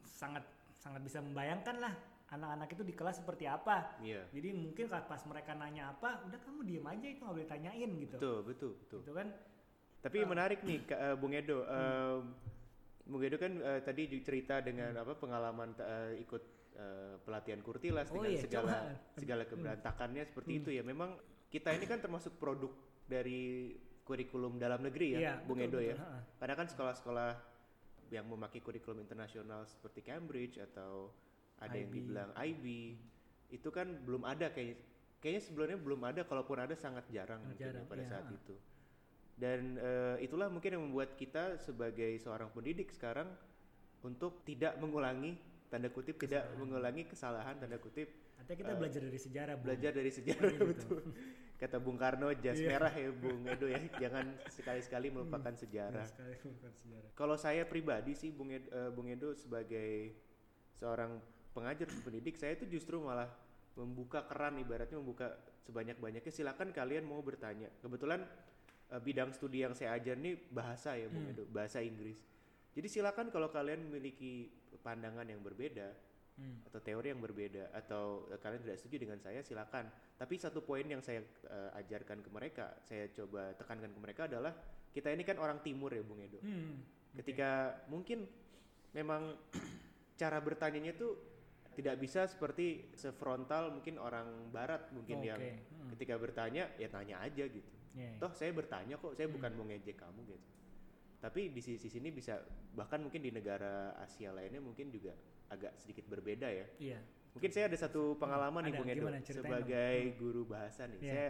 sangat sangat bisa membayangkan lah anak-anak itu di kelas seperti apa. Iya. Jadi mungkin pas mereka nanya apa, udah kamu diem aja itu nggak boleh tanyain gitu. Betul, betul, betul. Gitu kan? Tapi menarik nih Kak, eh, Bung Edo. Eh, Bung Edo kan eh, tadi di- cerita dengan apa pengalaman eh, ikut eh, pelatihan Kurtilas Oh dengan iya, segala coba. segala keberantakannya seperti itu ya. Memang kita ini kan termasuk produk dari kurikulum dalam negeri ya, Iya, Bung betul, Edo ya. betul, ha. Karena kan sekolah-sekolah yang memakai kurikulum internasional seperti Cambridge atau ada yang IB. dibilang IB itu kan belum ada kayak kayaknya sebelumnya belum ada kalaupun ada sangat jarang Sangat mungkin ya jarang, pada iya, saat ha. itu. Dan eh, itulah mungkin yang membuat kita sebagai seorang pendidik sekarang untuk tidak mengulangi tanda kutip tidak Kesalahan. mengulangi kesalahan tanda kutip Artinya kita Eh, belajar dari sejarah, Bung. belajar dari sejarah Gitu. betul. Kata Bung Karno jas Iya. merah ya Bung Edo ya, jangan sekali-sekali melupakan Ya, sejarah. sekali bukan sejarah. Kalau saya pribadi sih Bung Edo, eh, Bung Edo sebagai seorang pengajar pendidik, saya itu justru malah membuka keran ibaratnya membuka sebanyak-banyaknya. Silakan kalian mau bertanya. Kebetulan eh, bidang studi yang saya ajar nih bahasa ya Bung Hmm. Edo, bahasa Inggris. Jadi silakan kalau kalian memiliki pandangan yang berbeda, Hmm. atau teori yang berbeda atau eh, kalian tidak setuju dengan saya silakan tapi satu poin yang saya eh, ajarkan ke mereka saya coba tekankan ke mereka adalah kita ini kan orang timur ya Bung Edo Hmm. ketika mungkin memang cara bertanyanya tuh tidak bisa seperti sefrontal mungkin orang barat mungkin Oke. yang Hmm. ketika bertanya ya tanya aja gitu Ya, ya. toh saya bertanya kok saya bukan Hmm. mau ngejek kamu gitu tapi di sisi sini bisa bahkan mungkin di negara Asia lainnya mungkin juga agak sedikit berbeda ya Iya. Mungkin saya ada satu pengalaman nih Bung Edo sebagai dong. Hmm. guru bahasa nih. Iya. Saya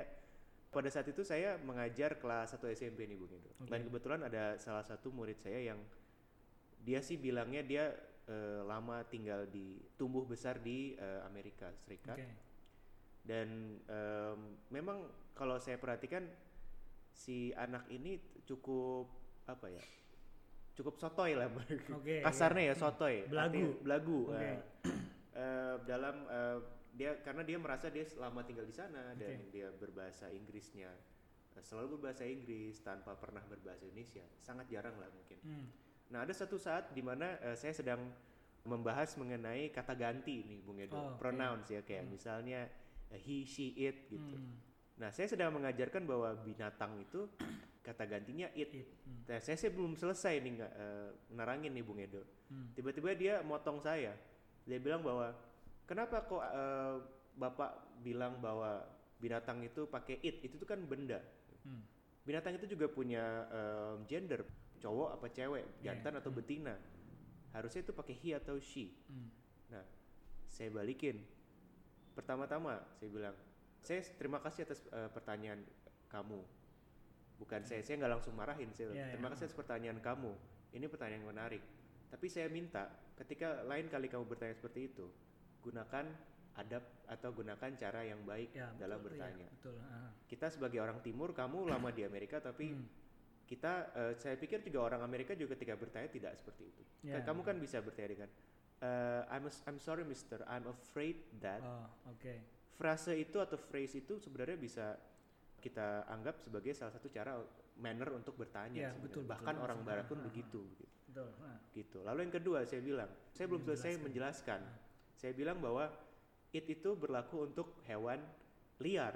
pada saat itu saya mengajar kelas 1 SMP nih Bung Edo. Oke. Dan kebetulan ada salah satu murid saya yang dia sih bilangnya dia eh, lama tinggal di tumbuh besar di eh, Amerika Serikat Oke. dan em, memang kalau saya perhatikan si anak ini cukup apa ya? Cukup sotoy lah. Oke, Kasarnya iya. ya sotoy. Belagu. Artinya Belagu. Oke. eh, eh, dalam eh, dia karena dia merasa dia selama tinggal di sana dan Oke. dia berbahasa Inggrisnya selalu berbahasa Inggris tanpa pernah berbahasa Indonesia sangat jarang lah mungkin. Hmm. Nah ada satu saat di mana eh, saya sedang membahas mengenai kata ganti nih Bung Edo, Oh, pronouns ya kayak Hmm. misalnya he, she, it gitu. Hmm. Nah saya sedang mengajarkan bahwa binatang itu kata gantinya it. It. Hmm. Nah saya, saya belum selesai nih nggak eh, nerangin nih Bung Edo. Hmm. Tiba-tiba dia motong saya. Dia bilang bahwa kenapa kok eh, bapak bilang bahwa binatang itu pakai it? Itu tuh kan benda. Hmm. Binatang itu juga punya em, gender, cowok apa cewek, Iya, jantan atau hmm. betina. Harusnya itu pakai he atau she. Hmm. Nah, saya balikin. Pertama-tama saya bilang, saya terima kasih atas eh, pertanyaan kamu. Bukan saya, saya nggak langsung marahin. Saya iya. terima kasih atas pertanyaan kamu. Ini pertanyaan yang menarik. Tapi saya minta, ketika lain kali kamu bertanya seperti itu, gunakan adab atau gunakan cara yang baik Ya, dalam betul, iya, bertanya. betul. ah. Kita sebagai orang Timur, kamu lama di Amerika, tapi Hmm. kita, eh, saya pikir juga orang Amerika juga ketika bertanya tidak seperti itu. Ya. Kamu kan bisa bertanya dengan, eh, I'm, I'm sorry Mister, I'm afraid that Oh, oke. Frase itu atau phrase itu sebenarnya bisa kita anggap sebagai salah satu cara manner untuk bertanya Ya, sebenarnya. betul, betul. bahkan orang Ah, barat pun ah, ah. begitu gitu. Betul. ah. gitu lalu yang kedua saya bilang saya belum selesai menjelaskan saya bilang bahwa it itu berlaku untuk hewan liar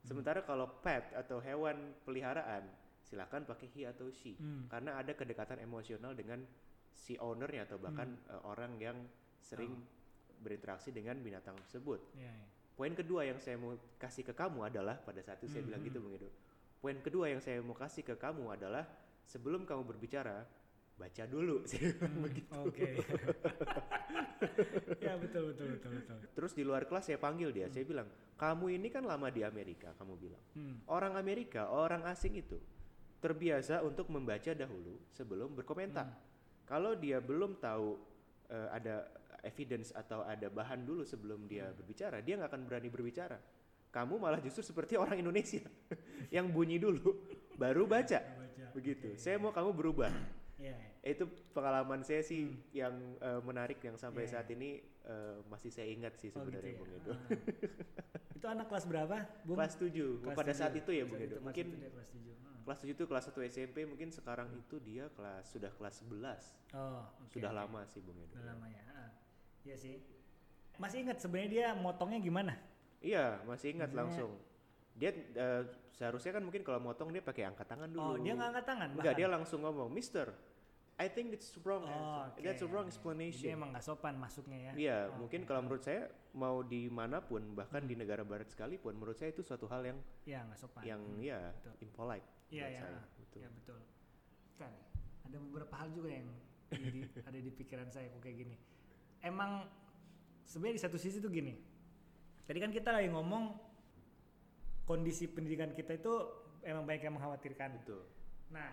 sementara kalau pet atau hewan peliharaan silakan pakai he atau she Hmm. karena ada kedekatan emosional dengan si ownernya atau bahkan Hmm. eh, orang yang sering Oh. berinteraksi dengan binatang tersebut Ya, ya. Poin kedua yang saya mau kasih ke kamu adalah pada saat itu saya Hmm, bilang hmm. gitu Bung Edo. Poin kedua yang saya mau kasih ke kamu adalah sebelum kamu berbicara baca dulu. Saya Hmm, begitu. Oke. ya betul betul betul betul. Terus di luar kelas saya panggil dia, saya bilang, "Kamu ini kan lama di Amerika," kamu bilang. Hmm. Orang Amerika, orang asing itu terbiasa untuk membaca dahulu sebelum berkomentar. Hmm. Kalau dia belum tahu eh, ada evidence atau ada bahan dulu sebelum dia Hmm. berbicara, dia nggak akan berani berbicara. Kamu malah justru seperti orang Indonesia yang bunyi dulu baru baca. Baca. Begitu. Saya mau kamu berubah. Ya. Itu pengalaman saya sih yang eh, menarik yang sampai Iya. saat ini eh, masih saya ingat sih Oh, gitu sebenarnya ya. Bung Edo. Ah. itu anak kelas berapa, Bung? Kelas 7 Kelas pada saat tujuh. itu ya Saat Bung itu Edo. kelas Mungkin itu dia kelas tujuh. Ah. kelas 7 itu kelas 1 SMP mungkin sekarang itu dia kelas sudah kelas 11. Oh, oke, sudah lama sih Bung Edo. Udah lama ya. Ah. Iya sih. Masih ingat sebenarnya dia motongnya gimana? Iya, masih ingat Maksudnya- langsung. Dia eh, seharusnya kan mungkin kalau motong dia pakai angkat tangan dulu. Oh, dia nggak angkat tangan Enggak, bahkan? dia langsung ngomong, "Mister, I think it's wrong Oh, answer. oke. That's a wrong Jadi explanation. emang nggak sopan masuknya ya. Iya, Oh, mungkin kalau menurut saya mau di mana pun bahkan di negara barat sekalipun menurut saya itu suatu hal yang Iya nggak sopan. yang Hmm, ya betul. impolite Iya buat ya. saya. Betul. Ya betul. Kan ada beberapa hal juga yang jadi ada di pikiran saya kok kayak gini. Emang sebenarnya di satu sisi tuh gini. Tadi kan kita lagi ngomong kondisi pendidikan kita itu emang banyak yang mengkhawatirkan. Betul. Nah,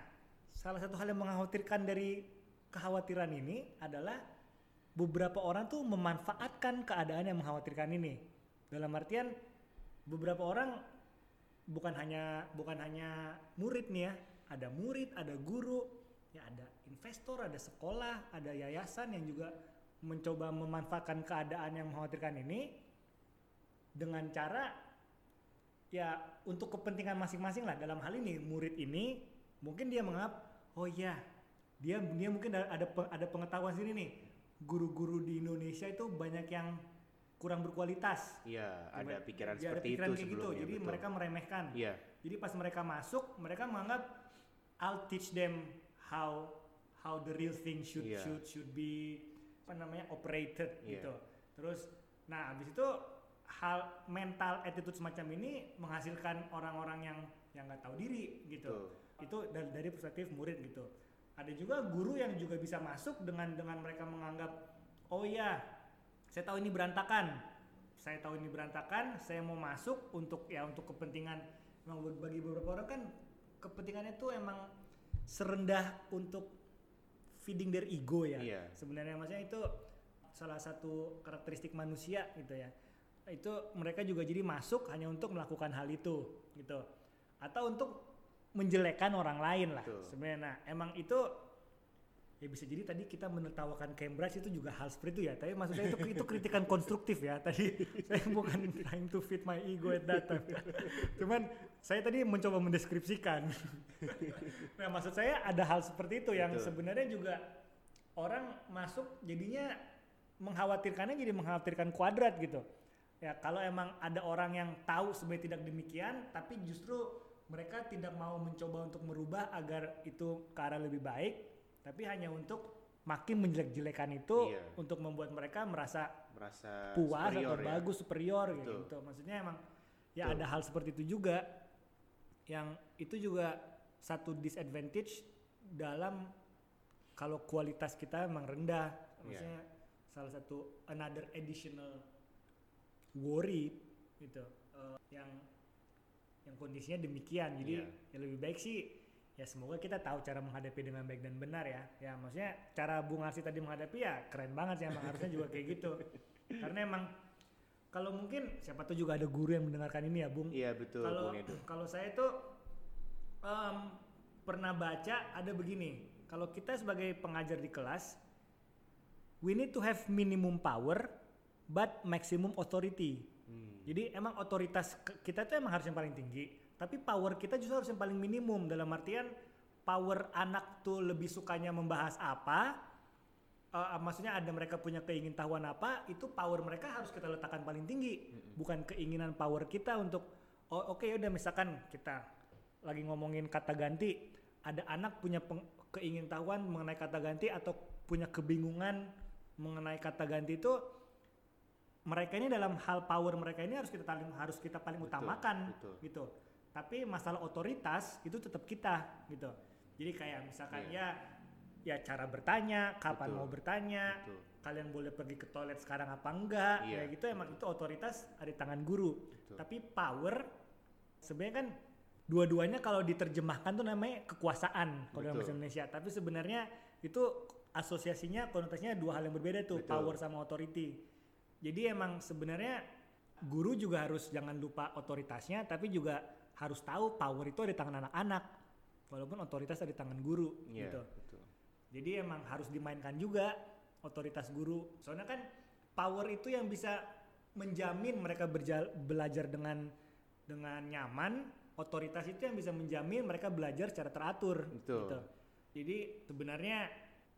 salah satu hal yang mengkhawatirkan dari kekhawatiran ini adalah beberapa orang tuh memanfaatkan keadaan yang mengkhawatirkan ini. Dalam artian beberapa orang bukan hanya bukan hanya murid nih ya, ada murid, ada guru, ya ada investor, ada sekolah, ada yayasan yang juga mencoba memanfaatkan keadaan yang mengkhawatirkan ini dengan cara ya untuk kepentingan masing-masing lah. Dalam hal ini murid ini mungkin dia menganggap oh iya dia dia mungkin ada ada pe- ada pengetahuan sini nih. Guru-guru di Indonesia itu banyak yang kurang berkualitas. Iya, ada pikiran ya, seperti ada pikiran itu kayak gitu. jadi betul. mereka meremehkan. Iya, jadi pas mereka masuk mereka menganggap I'll teach them how how the real thing should Iya. should should be apa namanya operated Iya. gitu. Terus nah habis itu hal mental attitude semacam ini menghasilkan orang-orang yang yang nggak tahu diri gitu. betul. Itu dari, dari perspektif murid gitu. Ada juga guru yang juga bisa masuk dengan dengan mereka menganggap oh iya saya tahu ini berantakan. Saya tahu ini berantakan, saya mau masuk untuk ya untuk kepentingan memang bagi beberapa orang kan kepentingannya tuh emang serendah untuk feeding their ego ya. Iya. Sebenarnya maksudnya itu salah satu karakteristik manusia gitu ya. Itu mereka juga jadi masuk hanya untuk melakukan hal itu gitu. Atau untuk menjelekkan orang lain lah sebenarnya. Nah, emang itu ya bisa jadi tadi kita menertawakan Cambridge itu juga hal seperti itu ya. Tapi maksud saya itu itu kritikan konstruktif ya. Tadi saya bukan trying to feed my ego at that time. Cuman saya tadi mencoba mendeskripsikan. nah, maksud saya ada hal seperti itu yang Betul. sebenarnya juga orang masuk jadinya mengkhawatirkannya jadi mengkhawatirkan kuadrat gitu. Ya kalau emang ada orang yang tahu sebenarnya tidak demikian, tapi justru mereka tidak mau mencoba untuk merubah agar itu ke arah lebih baik, tapi hanya untuk makin menjelek-jelekan itu Iya. untuk membuat mereka merasa Merasa puas superior atau ya. bagus superior Betul. gitu. Maksudnya emang ya Betul. ada hal seperti itu juga yang itu juga satu disadvantage dalam kalau kualitas kita emang rendah. Iya. Maksudnya salah satu another additional worry gitu eh, yang yang kondisinya demikian. Jadi Iya. ya lebih baik sih ya semoga kita tahu cara menghadapi dengan baik dan benar ya. Ya maksudnya cara Bung Arsi tadi menghadapi ya keren banget sih emang harusnya juga kayak gitu. Karena emang kalau mungkin siapa tuh juga ada guru yang mendengarkan ini ya Bung. Iya betul Kalau Bung Edo. kalau saya tuh em, pernah baca ada begini. Kalau kita sebagai pengajar di kelas, we need to have minimum power but maximum authority. Hmm. Jadi emang otoritas kita tuh emang harus yang paling tinggi, tapi power kita justru harus yang paling minimum dalam artian power anak tuh lebih sukanya membahas apa, eh, maksudnya ada mereka punya keingintahuan apa, itu power mereka harus kita letakkan paling tinggi, bukan keinginan power kita untuk oh oke udah misalkan kita lagi ngomongin kata ganti, ada anak punya peng- keingintahuan mengenai kata ganti atau punya kebingungan mengenai kata ganti itu mereka ini dalam hal power mereka ini harus kita paling harus kita paling Betul, utamakan betul. gitu. Tapi masalah otoritas itu tetap kita gitu. Jadi kayak misalkan Iya. ya ya cara bertanya, kapan Betul, mau bertanya, Betul. kalian boleh pergi ke toilet sekarang apa enggak, Iya. kayak gitu emang itu otoritas ada di tangan guru. Betul. Tapi power sebenarnya kan dua-duanya kalau diterjemahkan tuh namanya kekuasaan kalau dalam bahasa Indonesia. Tapi sebenarnya itu asosiasinya konotasinya dua hal yang berbeda tuh, Betul. power sama authority. Jadi emang sebenarnya guru juga harus jangan lupa otoritasnya, tapi juga harus tahu power itu ada di tangan anak-anak, walaupun otoritas ada di tangan guru Iya gitu. betul. Jadi emang harus dimainkan juga otoritas guru. Soalnya kan power itu yang bisa menjamin mereka belajar dengan dengan nyaman. Otoritas itu yang bisa menjamin mereka belajar secara teratur. Betul. Gitu. Jadi sebenarnya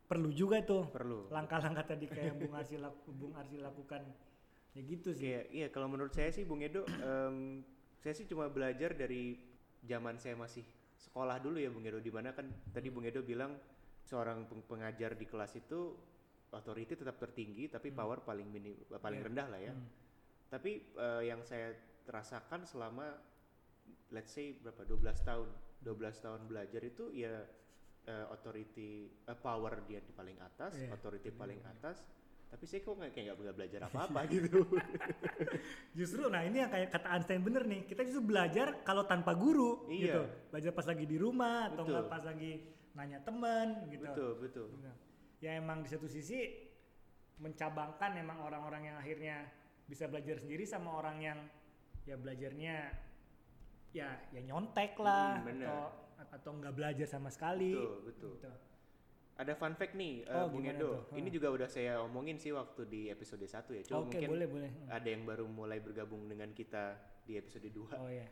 perlu juga tuh Perlu. langkah-langkah tadi kayak Bung Arsi lak- Bung Arsi lakukan. Ya gitu sih. Kayak iya kalau menurut saya sih Bung Edo, em, saya sih cuma belajar dari zaman saya masih sekolah dulu ya Bung Edo. Di mana kan tadi Bung Edo bilang seorang peng- pengajar di kelas itu authority tetap tertinggi tapi power paling minim paling Iya. rendah lah ya. Hmm. Tapi eh, yang saya rasakan selama let's say berapa 12 tahun, 12 tahun belajar itu ya eh, authority eh, power dia di paling atas, Iya, authority benar, paling atas. Tapi saya kok kayak nggak belajar apa-apa gitu. Justru nah ini yang kayak kata Einstein bener nih, kita justru belajar kalau tanpa guru Iya. gitu. Belajar pas lagi di rumah atau Betul. nggak pas lagi nanya temen gitu. betul, betul. Benar. Ya emang di satu sisi mencabangkan emang orang-orang yang akhirnya bisa belajar sendiri sama orang yang ya belajarnya ya ya nyontek lah Hmm, atau atau nggak belajar sama sekali. Betul, betul. Gitu. Ada fun fact nih, Oh, Bung gimana Edo. tuh? Ini Hmm. juga udah saya omongin sih waktu di episode 1 ya. Cuma Oke mungkin boleh boleh. Hmm. ada yang baru mulai bergabung dengan kita di episode 2. Oh ya.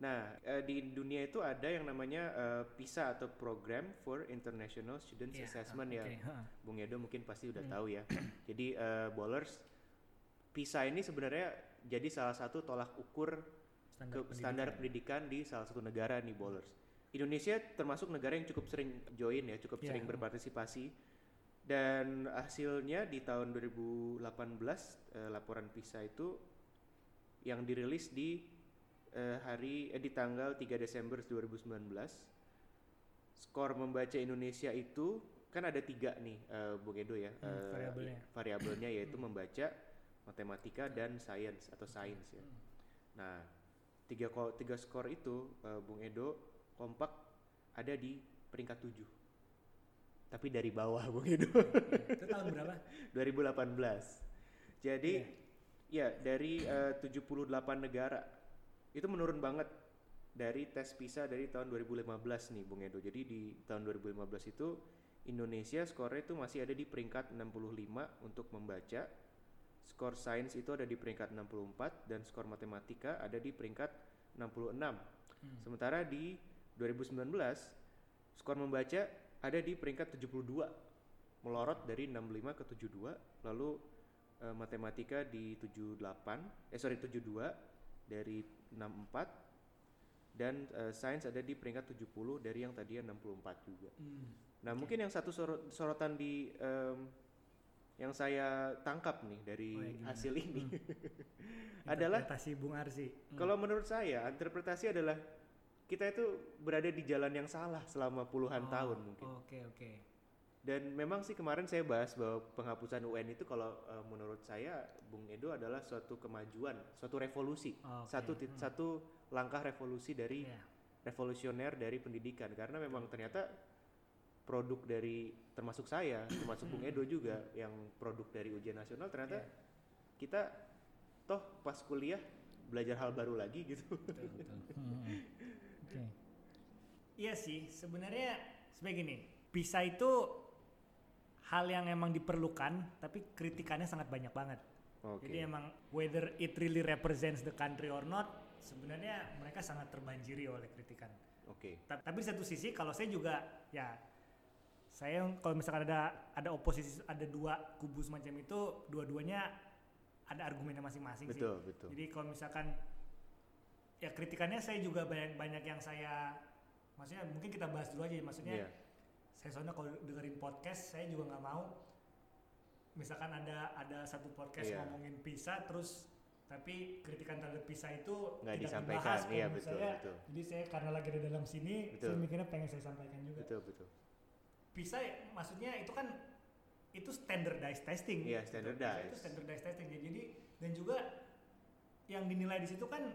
Nah, eh, di dunia itu ada yang namanya eh, PISA atau Program for International Students Iya, Assessment ah, ya. ha. Bung Edo mungkin pasti udah Hmm. tahu ya. Jadi eh, bowlers PISA ini sebenarnya jadi salah satu tolak ukur Standar, ke standar pendidikan di salah satu negara nih bowlers. Indonesia termasuk negara yang cukup sering join ya, cukup Iya. sering berpartisipasi. Dan hasilnya di tahun 2018 eh, laporan PISA itu yang dirilis di eh, hari eh, di tanggal 3 Desember 2019. Skor membaca Indonesia itu kan ada tiga nih eh, Bung Edo ya Hmm, eh, variabelnya. variabelnya yaitu membaca matematika dan sains atau sains ya. Hmm. Nah, tiga tiga skor itu eh, Bung Edo kompak ada di peringkat 7. Tapi dari bawah Bung Edo Iya. Itu tahun berapa? 2018. Jadi Iya. ya dari eh, 78 negara itu menurun banget dari tes PISA dari tahun 2015 nih Bung Edo. Jadi di tahun 2015 itu Indonesia skornya itu masih ada di peringkat 65 untuk membaca. Skor sains itu ada di peringkat 64 dan skor matematika ada di peringkat 66. Hmm. Sementara di 2019 skor membaca ada di peringkat 72 melorot dari 65 ke 72 lalu eh, matematika di 78 eh sorry 72 dari 64 dan eh, sains ada di peringkat 70 dari yang tadinya 64 juga. Hmm. Nah, Oke. mungkin yang satu soro- sorotan di em, yang saya tangkap nih dari Oh, ya, hasil ini Hmm. adalah Interpretasi Bung Arsi. Hmm. kalau menurut saya interpretasi adalah kita itu berada di jalan yang salah selama puluhan Oh, tahun mungkin. Oke oke. Dan memang sih kemarin saya bahas bahwa penghapusan UN itu kalau eh, menurut saya Bung Edo adalah suatu kemajuan, suatu revolusi, Oke, satu tit- hmm. satu langkah revolusi dari Iya. revolusioner dari pendidikan karena memang ternyata produk dari termasuk saya, termasuk Bung Edo juga yang produk dari ujian nasional ternyata Iya. kita toh pas kuliah belajar hal baru lagi gitu. betul betul. Hmm, Oke. Iya sih, sebenarnya sebagai gini, PISA itu hal yang emang diperlukan, tapi kritikannya sangat banyak banget. Oke. Jadi emang whether it really represents the country or not, sebenarnya mereka sangat terbanjiri oleh kritikan. Oke. Ta- Tapi di satu sisi kalau saya juga ya saya kalau misalkan ada ada oposisi ada dua kubu semacam itu dua-duanya ada argumennya masing-masing sih. Betul, betul. Jadi kalau misalkan ya kritikannya saya juga banyak banyak yang saya maksudnya mungkin kita bahas dulu aja ya, maksudnya Iya. saya soalnya kalau dengerin podcast saya juga nggak mau misalkan ada ada satu podcast Iya. ngomongin PISA terus tapi kritikan terhadap PISA itu Nggak tidak disampaikan, dibahas iya, betul, saya, betul. jadi saya karena lagi ada dalam sini Betul. saya mikirnya pengen saya sampaikan juga Betul, betul. PISA ya, maksudnya itu kan itu standardized testing Iya, standardized. itu standardized testing Ya, jadi dan juga yang dinilai di situ kan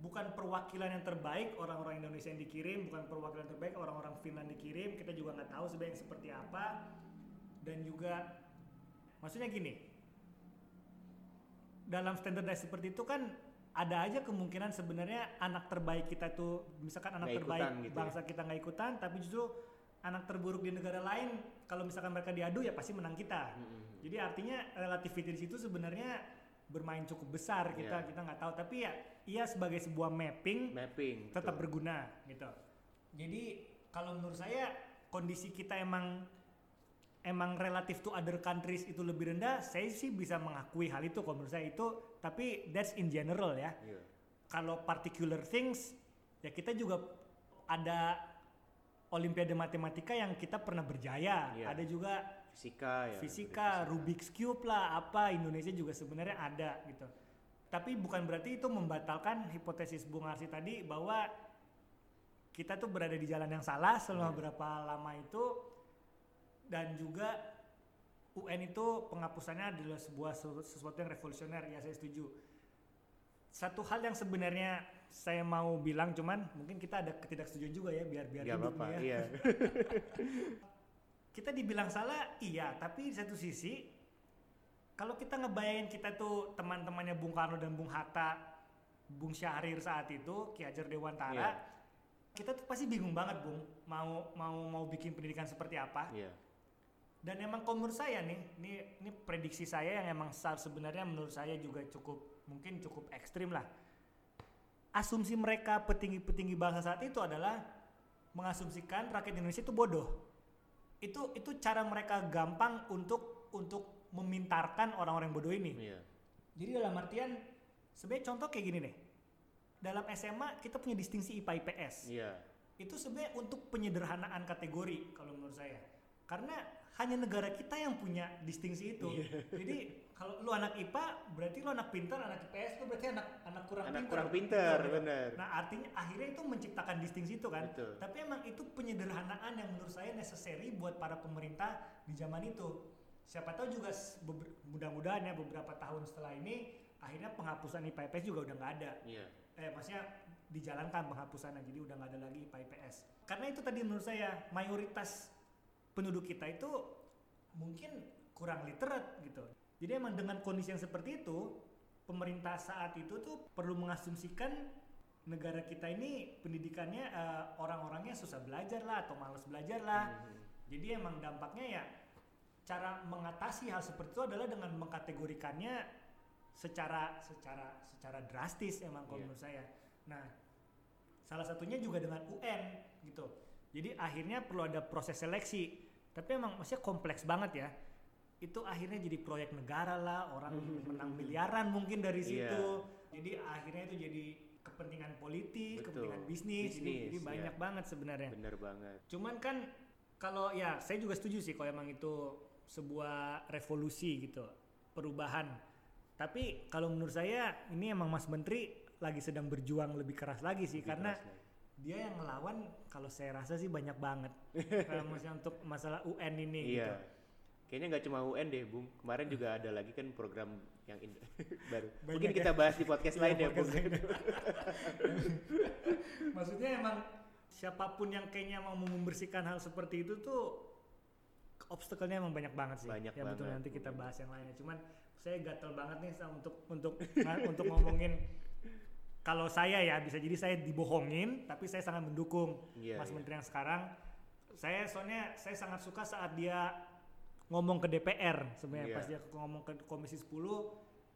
bukan perwakilan yang terbaik orang-orang Indonesia yang dikirim. Bukan perwakilan terbaik orang-orang Finland dikirim. Kita juga nggak tahu sebenarnya seperti apa. Dan juga maksudnya gini. Dalam standardized seperti itu kan ada aja kemungkinan sebenarnya anak terbaik kita tuh misalkan anak Nggak terbaik gitu ya. bangsa kita nggak ikutan tapi justru anak terburuk di negara lain kalau misalkan mereka diadu ya pasti menang kita. Mm-mm. jadi artinya relativity di situ sebenarnya bermain cukup besar kita Iya. kita nggak tahu tapi ya ia sebagai sebuah mapping Mapping. tetap betul. berguna gitu. Jadi kalau menurut saya kondisi kita emang emang relatif to other countries itu lebih rendah, saya sih bisa mengakui hal itu kalau menurut saya itu tapi that's in general ya. Iya. Kalau particular things ya kita juga ada olimpiade matematika yang kita pernah berjaya Iya. ada juga Fisika ya. fisika Rubik's Cube lah apa Indonesia juga sebenarnya ada gitu tapi bukan berarti itu membatalkan hipotesis Bung Arsi tadi bahwa kita tuh berada di jalan yang salah selama Iya. berapa lama itu dan juga UN itu penghapusannya adalah sebuah sesu- sesuatu yang revolusioner ya saya setuju satu hal yang sebenarnya saya mau bilang cuman mungkin kita ada ketidaksetujuan juga ya biar biar Gak nih ya iya. kita dibilang salah iya tapi di satu sisi kalau kita ngebayangin kita tuh teman-temannya Bung Karno dan Bung Hatta Bung Syahrir saat itu Ki Hajar Dewantara Iya. kita tuh pasti bingung banget Bung mau mau mau bikin pendidikan seperti apa Iya. dan emang kalau menurut saya nih ini ini prediksi saya yang emang sebenarnya menurut saya juga cukup mungkin cukup ekstrim lah asumsi mereka petinggi-petinggi bangsa saat itu adalah mengasumsikan rakyat Indonesia itu bodoh itu itu cara mereka gampang untuk untuk memintarkan orang-orang bodoh ini Iya. jadi dalam artian sebenarnya contoh kayak gini nih dalam SMA kita punya distingsi IPA IPS Iya. itu sebenarnya untuk penyederhanaan kategori kalau menurut saya karena hanya negara kita yang punya distingsi itu Iya. jadi kalau lu anak IPA berarti lu anak pintar anak IPS itu berarti anak anak kurang Anak pintar. kurang pintar, Betul, benar. nah artinya akhirnya itu menciptakan distingsi itu kan. Betul. tapi emang itu penyederhanaan yang menurut saya necessary buat para pemerintah di zaman itu. Siapa tahu juga mudah-mudahan ya beberapa tahun setelah ini akhirnya penghapusan IPA IPS juga udah nggak ada. Iya. eh maksudnya dijalankan penghapusannya jadi udah nggak ada lagi IPA IPS karena itu tadi menurut saya mayoritas penduduk kita itu mungkin kurang literate gitu jadi emang dengan kondisi yang seperti itu pemerintah saat itu tuh perlu mengasumsikan negara kita ini pendidikannya eh, orang-orangnya susah belajar lah atau malas belajar lah Mhm. jadi emang dampaknya ya cara mengatasi hal seperti itu adalah dengan mengkategorikannya secara secara secara drastis emang kalau Iya. menurut saya. Nah, salah satunya juga dengan UN gitu. Jadi akhirnya perlu ada proses seleksi. Tapi emang maksudnya kompleks banget ya. Itu akhirnya jadi proyek negara lah, orang menang miliaran mungkin dari Iya. situ. Jadi akhirnya itu jadi kepentingan politik, Betul. kepentingan bisnis, jadi, Bisnis, jadi iya. banyak banget sebenarnya. Bener banget. Cuman kan kalau ya saya juga setuju sih kalau emang itu sebuah revolusi gitu, perubahan. Tapi kalau menurut saya ini emang Mas Menteri lagi sedang berjuang lebih keras lagi sih Lebih karena lagi. dia yang ngelawan kalau saya rasa sih banyak banget. kalau maksudnya untuk masalah UN ini Iya. gitu. Kayaknya nggak cuma UN deh, Bung. Kemarin juga ada lagi kan program yang in- baru. Banyak Mungkin ya. kita bahas di podcast Iya, lain ya, Bung. Maksudnya emang siapa pun yang kayaknya mau membersihkan hal seperti itu tuh obstacle-nya emang banyak banget sih. Banyak ya betul banget, nanti kita bahas yang lainnya. Cuman saya gatel banget nih sama untuk untuk untuk ngomongin kalau saya ya bisa jadi saya dibohongin tapi saya sangat mendukung Iya, Mas iya. Menteri yang sekarang. Saya soalnya saya sangat suka saat dia ngomong ke DPR sebenarnya. Iya. pas dia ngomong ke Komisi 10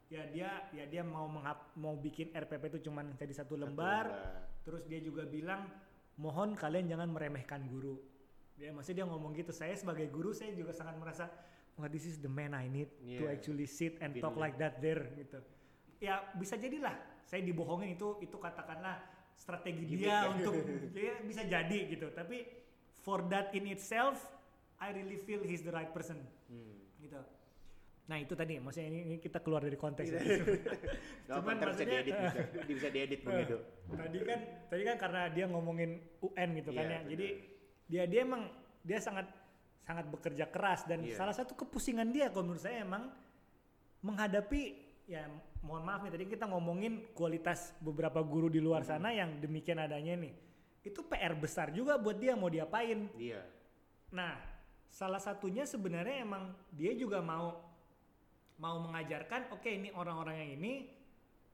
ya dia ya dia mau menghap, mau bikin RPP itu cuman jadi satu Satu lembar. terus dia juga bilang mohon kalian jangan meremehkan guru. Dia maksudnya dia ngomong gitu. Saya sebagai guru saya juga sangat merasa wah this is the man I need to Yeah. actually sit and Been talk like that there gitu. Ya bisa jadilah. Saya dibohongin itu itu katakanlah strategi dia ya. untuk ya bisa jadi gitu. Tapi for that in itself I really feel he's the right person Hmm. gitu nah itu tadi maksudnya ini, ini kita keluar dari konteks ya. Cuman ntar bisa maksudnya- diedit, bisa, bisa diedit Eh, Edo. tadi kan tadi kan karena dia ngomongin UN gitu kan Iya, ya. Jadi benar. dia dia emang dia sangat sangat bekerja keras dan Iya. salah satu kepusingan dia kalau menurut saya emang menghadapi ya mohon maaf nih tadi kita ngomongin kualitas beberapa guru di luar Hmm. sana yang demikian adanya nih. Itu PR besar juga buat dia mau diapain. Iya. Nah, salah satunya sebenarnya emang dia juga mau mau mengajarkan oke ini orang-orang yang ini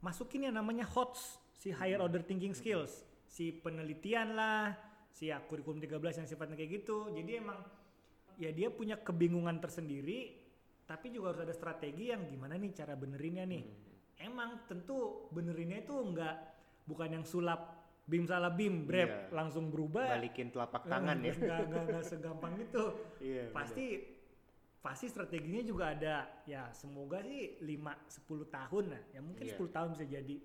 masukin yang namanya HOTS, si higher order thinking skills, si penelitian lah, si ya, kurikulum 13 yang sifatnya kayak gitu. Jadi emang ya dia punya kebingungan tersendiri tapi juga harus ada strategi yang gimana nih cara benerinnya nih. Hmm. Emang tentu benerinnya itu enggak bukan yang sulap bim salah bim brep Iya. langsung berubah Balikin telapak tangan ya. nggak nggak segampang itu Iya. pasti pasti strateginya juga ada ya semoga sih 5 10 tahun lah ya mungkin Iya. 10 tahun bisa jadi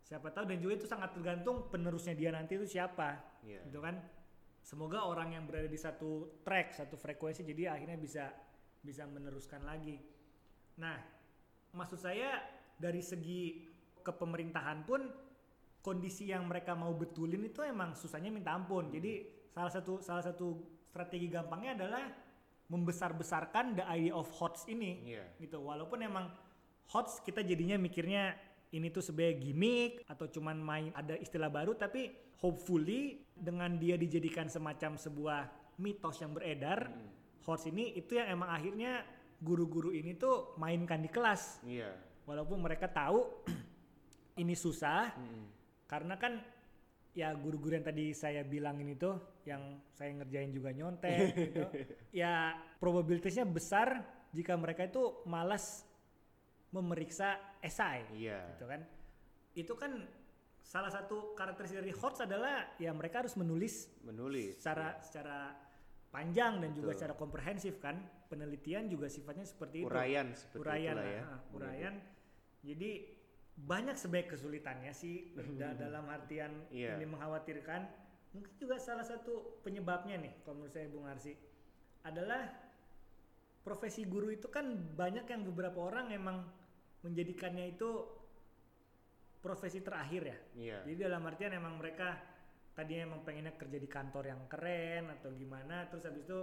siapa tahu dan juga itu sangat tergantung penerusnya dia nanti itu siapa bener. Iya. gitu kan semoga orang yang berada di satu track satu frekuensi jadi akhirnya bisa bisa meneruskan lagi nah maksud saya dari segi kepemerintahan pun kondisi yang mereka mau betulin itu emang susahnya minta ampun jadi salah satu salah satu strategi gampangnya adalah membesar-besarkan the idea of HOTS ini Iya. gitu walaupun emang HOTS kita jadinya mikirnya ini tuh sebagai gimmick atau cuman main ada istilah baru tapi hopefully dengan dia dijadikan semacam sebuah mitos yang beredar Mm. HOTS ini itu yang emang akhirnya guru-guru ini tuh mainkan di kelas Iya. walaupun mereka tahu ini susah Mm-mm. Karena kan ya guru-guru yang tadi saya bilangin itu yang saya ngerjain juga nyontek gitu ya probabilitasnya besar jika mereka itu malas memeriksa esai Iya. gitu kan itu kan salah satu karakteristik dari HOTS adalah ya mereka harus menulis Menulis. secara secara panjang dan juga Betul. secara komprehensif kan penelitian juga sifatnya seperti itu Uraian seperti urayan itulah ya. nah, urayan jadi banyak sebaik kesulitannya sih da- dalam artian Iya. ini mengkhawatirkan mungkin juga salah satu penyebabnya nih kalau menurut saya Bung Arsi adalah profesi guru itu kan banyak yang beberapa orang emang menjadikannya itu profesi terakhir ya Iya. jadi dalam artian emang mereka tadinya emang pengennya kerja di kantor yang keren atau gimana, terus habis itu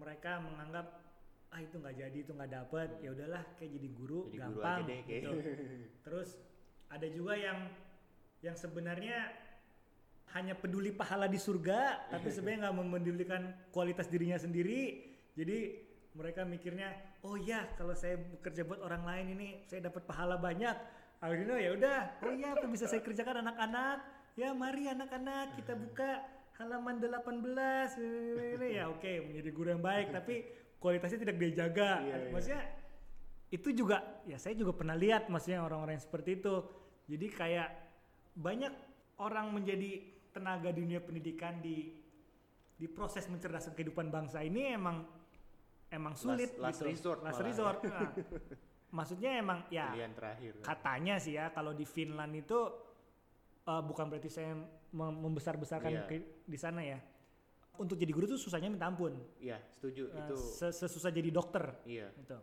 mereka menganggap ah itu nggak jadi itu nggak dapet, ya udahlah kayak jadi guru Jadi guru gampang aja deh kayak. gitu. Terus ada juga yang yang sebenarnya hanya peduli pahala di surga, tapi sebenarnya nggak memedulikan kualitas dirinya sendiri. Jadi mereka mikirnya, oh ya kalau saya bekerja buat orang lain ini saya dapat pahala banyak. Akhirnya ya udah, oh iya apa bisa saya kerjakan anak-anak? Ya mari anak-anak kita buka halaman 18 ini ya oke menjadi guru yang baik tapi kualitasnya tidak dia jaga. Iya, iya. Maksudnya itu juga ya saya juga pernah lihat maksudnya orang-orang yang seperti itu. Jadi kayak banyak orang menjadi tenaga di dunia pendidikan di di proses mencerdaskan kehidupan bangsa ini emang emang sulit last gitu. resort Last malah ya. resort. Nah, maksudnya emang ya Pilihan terakhir. katanya sih ya kalau di Finland itu eh, bukan berarti saya mem- membesar-besarkan Iya. ke- di sana ya. Untuk jadi guru tuh susahnya minta ampun. Iya, setuju Eh, itu. se- sesusah jadi dokter Iya, gitu.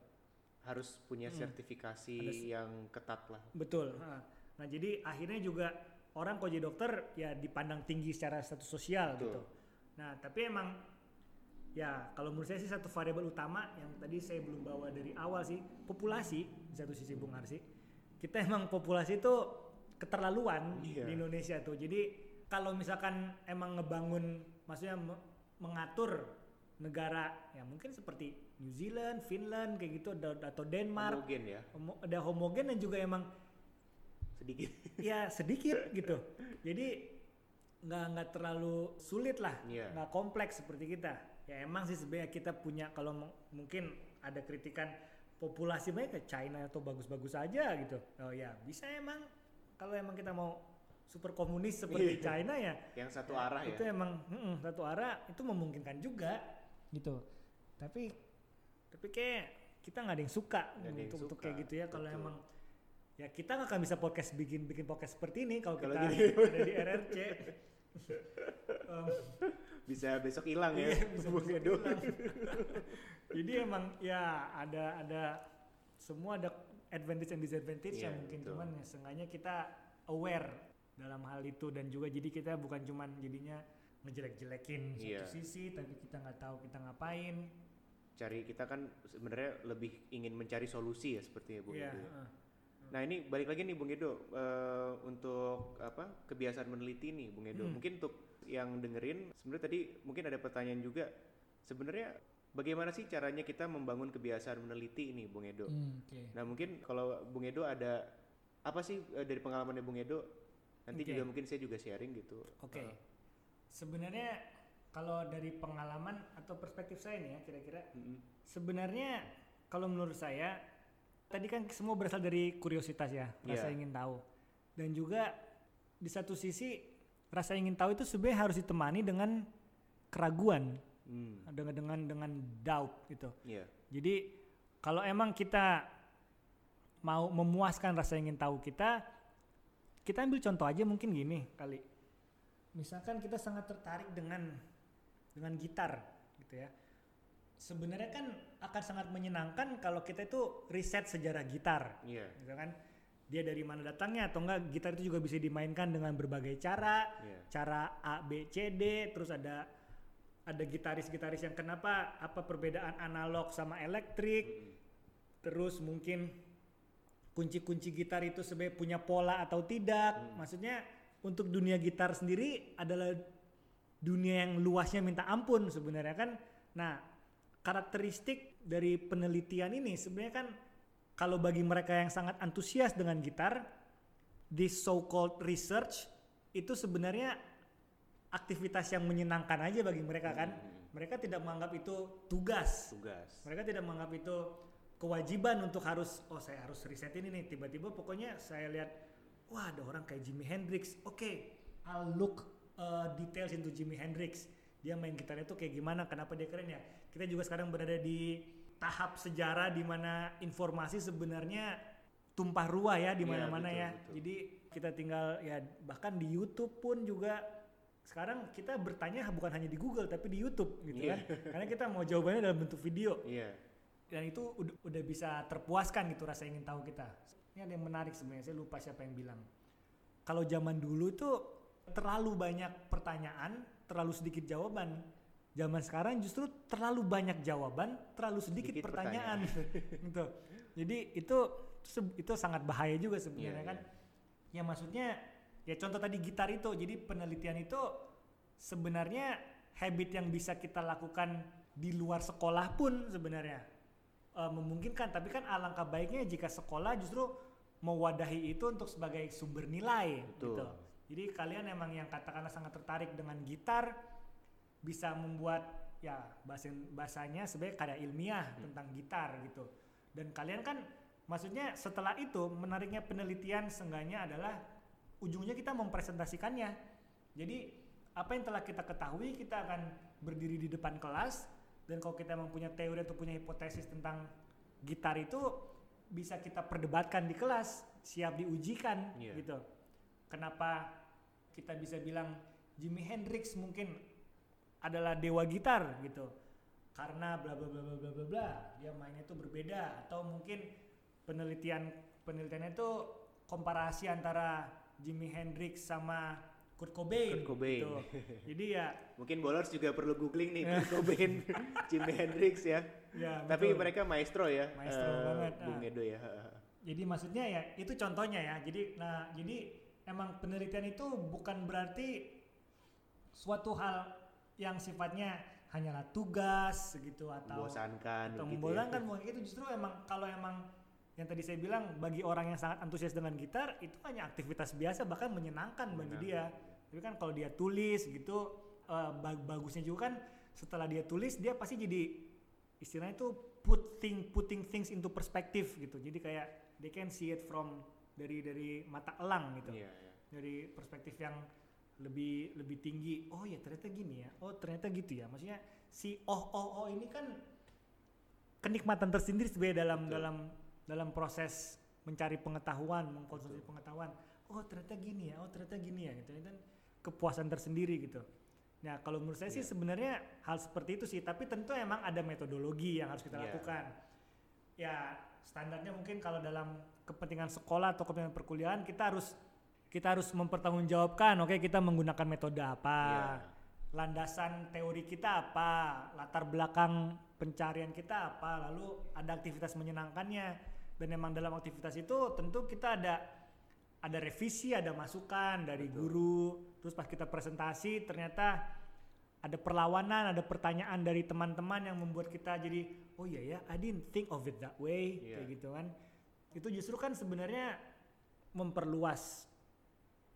harus punya sertifikasi Ada se- yang ketat lah. Betul. Nah, nah, jadi akhirnya juga orang kalau jadi dokter ya dipandang tinggi secara status sosial Betul. gitu. Nah, tapi emang ya kalau menurut saya sih satu variabel utama yang tadi saya belum bawa dari awal sih populasi di satu sisi Bung Arsi. Kita emang populasi itu keterlaluan Iya. di Indonesia tuh. Jadi kalau misalkan emang ngebangun maksudnya me- mengatur negara. Ya mungkin seperti New Zealand, Finland kayak gitu atau- Denmark. Homogen ya, homo- ada homogen dan juga emang sedikit. ya sedikit gitu. Jadi nggak nggak terlalu sulit lah. Nggak kompleks seperti kita. Ya emang sih sebenarnya kita punya kalau mungkin ada kritikan populasi banyak ke China atau bagus-bagus aja gitu. Oh ya bisa emang. Kalau emang kita mau super komunis seperti Iya. China ya yang satu ya, arah ya. itu emang mm-mm, satu arah itu memungkinkan juga gitu tapi tapi kayak kita nggak ada yang suka yang untuk, untuk suka, kayak gitu ya kalau emang ya kita nggak akan bisa podcast bikin bikin podcast seperti ini kalau kita gini. ada di RRC Em, Bisa besok hilang ya. iya, bisa diulang. jadi emang ya ada ada semua ada advantage and disadvantage Iya, yang mungkin betul. cuman ya seenggaknya kita aware dalam hal itu dan juga jadi kita bukan cuman jadinya ngejelek-jelekin Iya. satu sisi tapi kita nggak tahu kita ngapain Cari kita kan sebenarnya lebih ingin mencari solusi ya seperti ya Bung Iya, Edo. ya. heeh. Nah ini balik lagi nih Bung Edo eh, untuk apa kebiasaan meneliti nih Bung Edo. Hmm. Mungkin untuk yang dengerin sebenarnya tadi mungkin ada pertanyaan juga. Sebenarnya bagaimana sih caranya kita membangun kebiasaan meneliti ini Bung Edo? Hmm, oke. Nah mungkin kalau Bung Edo ada apa sih eh, dari pengalamannya Bung Edo? Nanti Oke. juga mungkin saya juga sharing gitu. Oke. Eh, Sebenarnya kalau dari pengalaman atau perspektif saya nih ya kira-kira mm-mm. sebenarnya kalau menurut saya tadi kan semua berasal dari kuriositas ya, rasa Iya. ingin tahu. Dan juga di satu sisi rasa ingin tahu itu sebenarnya harus ditemani dengan keraguan, Hmm, dengan dengan dengan doubt gitu. Iya. Jadi kalau emang kita mau memuaskan rasa ingin tahu kita, kita ambil contoh aja mungkin gini kali. Misalkan kita sangat tertarik dengan dengan gitar gitu ya. Sebenarnya kan akan sangat menyenangkan kalau kita itu riset sejarah gitar, Iya. gitu kan. Dia dari mana datangnya atau enggak gitar itu juga bisa dimainkan dengan berbagai cara, Iya. cara A B C D, terus ada ada gitaris-gitaris yang kenapa apa perbedaan analog sama elektrik, Mm. terus mungkin kunci-kunci gitar itu sebenarnya punya pola atau tidak. Hmm. Maksudnya untuk dunia gitar sendiri adalah dunia yang luasnya minta ampun sebenarnya kan. Nah, karakteristik dari penelitian ini sebenarnya kan kalau bagi mereka yang sangat antusias dengan gitar, this so called research itu sebenarnya aktivitas yang menyenangkan aja bagi mereka kan. Hmm. Mereka tidak menganggap itu tugas. Tugas. Mereka tidak menganggap itu kewajiban untuk harus oh saya harus riset ini nih. Tiba-tiba pokoknya saya lihat wah ada orang kayak Jimi Hendrix. Oke I'll look uh, details into Jimi Hendrix. Dia main gitarnya tuh kayak gimana kenapa dia keren ya? Kita juga sekarang berada di tahap sejarah di mana informasi sebenarnya tumpah ruah ya di Iya, mana-mana betul, ya. betul. jadi kita tinggal ya bahkan di YouTube pun juga sekarang kita bertanya bukan hanya di Google tapi di YouTube gitu Iya. kan. Karena kita mau jawabannya dalam bentuk video. Iya. Dan itu udah, udah bisa terpuaskan gitu rasa ingin tahu kita. Ini ada yang menarik sebenarnya, saya lupa siapa yang bilang. Kalau zaman dulu itu terlalu banyak pertanyaan, terlalu sedikit jawaban. Zaman sekarang justru terlalu banyak jawaban, terlalu sedikit, Sedikit pertanyaan. gitu. Jadi itu itu sangat bahaya juga sebenarnya Iya, kan. Ya maksudnya ya contoh tadi gitar itu. Jadi penelitian itu sebenarnya habit yang bisa kita lakukan di luar sekolah pun sebenarnya eh, memungkinkan. Tapi kan alangkah baiknya jika sekolah justru mewadahi itu untuk sebagai sumber nilai Betul. gitu. Jadi kalian emang yang katakanlah sangat tertarik dengan gitar bisa membuat ya bahasa bahasanya sebagai karya ilmiah tentang gitar gitu. Dan kalian kan maksudnya setelah itu menariknya penelitian seenggaknya adalah ujungnya kita mempresentasikannya. Jadi apa yang telah kita ketahui kita akan berdiri di depan kelas dan kalau kita memang punya teori atau punya hipotesis tentang gitar itu bisa kita perdebatkan di kelas, siap diujikan Iya. gitu. Kenapa kita bisa bilang Jimi Hendrix mungkin adalah dewa gitar gitu. Karena bla bla bla bla bla bla bla, dia mainnya itu berbeda atau mungkin penelitian penelitiannya itu komparasi antara Jimi Hendrix sama Kurt Cobain. Kurt Cobain. gitu. Jadi ya Mungkin bowlers juga perlu googling nih Kurt Cobain, Jimi Hendrix ya. ya Tapi betul. mereka maestro ya. Maestro eh, banget, Bung ah. Edo ya. Jadi maksudnya ya itu contohnya ya. Jadi nah jadi emang penelitian itu bukan berarti suatu hal yang sifatnya hanyalah tugas gitu atau Membosankan atau membosankan ya. bukan itu justru emang kalau emang yang tadi saya bilang bagi orang yang sangat antusias dengan gitar itu hanya aktivitas biasa bahkan menyenangkan bagi dia. Tapi kan kalau dia tulis gitu ba- bagusnya juga kan setelah dia tulis dia pasti jadi istilahnya itu put thing, putting things into perspective gitu. Jadi kayak they can see it from dari dari mata elang gitu. Iya, iya. Dari perspektif yang lebih lebih tinggi. Oh ya ternyata gini ya. Oh ternyata gitu ya. Maksudnya si oh oh oh ini kan kenikmatan tersendiri sebenarnya dalam Betul. dalam dalam proses mencari pengetahuan, mengkonsumsi pengetahuan. Oh ternyata gini ya, oh ternyata gini ya gitu. Itu kan kepuasan tersendiri gitu. Nah kalau menurut saya sih Iya. sebenarnya hal seperti itu sih, tapi tentu emang ada metodologi yang harus kita Iya. lakukan. Ya standarnya mungkin kalau dalam kepentingan sekolah atau kepentingan perkuliahan kita harus kita harus mempertanggungjawabkan, oke kita menggunakan metode apa, Iya. landasan teori kita apa, latar belakang pencarian kita apa, lalu ada aktivitas menyenangkannya. Dan memang dalam aktivitas itu tentu kita ada ada revisi, ada masukan dari Betul. guru. Terus pas kita presentasi ternyata ada perlawanan, ada pertanyaan dari teman-teman yang membuat kita jadi oh iya ya, I didn't think of it that way Iya. kayak gitu kan. Itu justru kan sebenarnya memperluas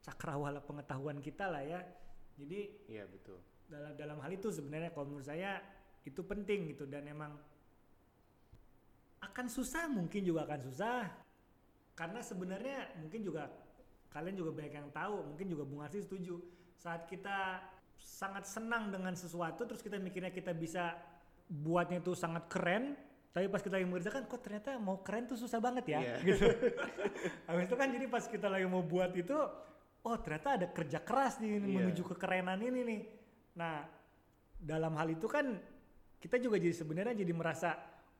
cakrawala pengetahuan kita lah ya. Jadi Iya, betul. dalam dalam hal itu sebenarnya kalau menurut saya itu penting gitu dan emang akan susah mungkin juga akan susah karena sebenarnya mungkin juga kalian juga banyak yang tahu mungkin juga Bung Arsi setuju. Saat kita sangat senang dengan sesuatu terus kita mikirnya kita bisa buatnya itu sangat keren tapi pas kita lagi mengerjakan kok ternyata mau keren tuh susah banget ya? Iya. gitu. Habis itu kan jadi pas kita lagi mau buat itu oh ternyata ada kerja keras nih Iya. menuju kekerenan ini nih. Nah dalam hal itu kan kita juga jadi sebenarnya jadi merasa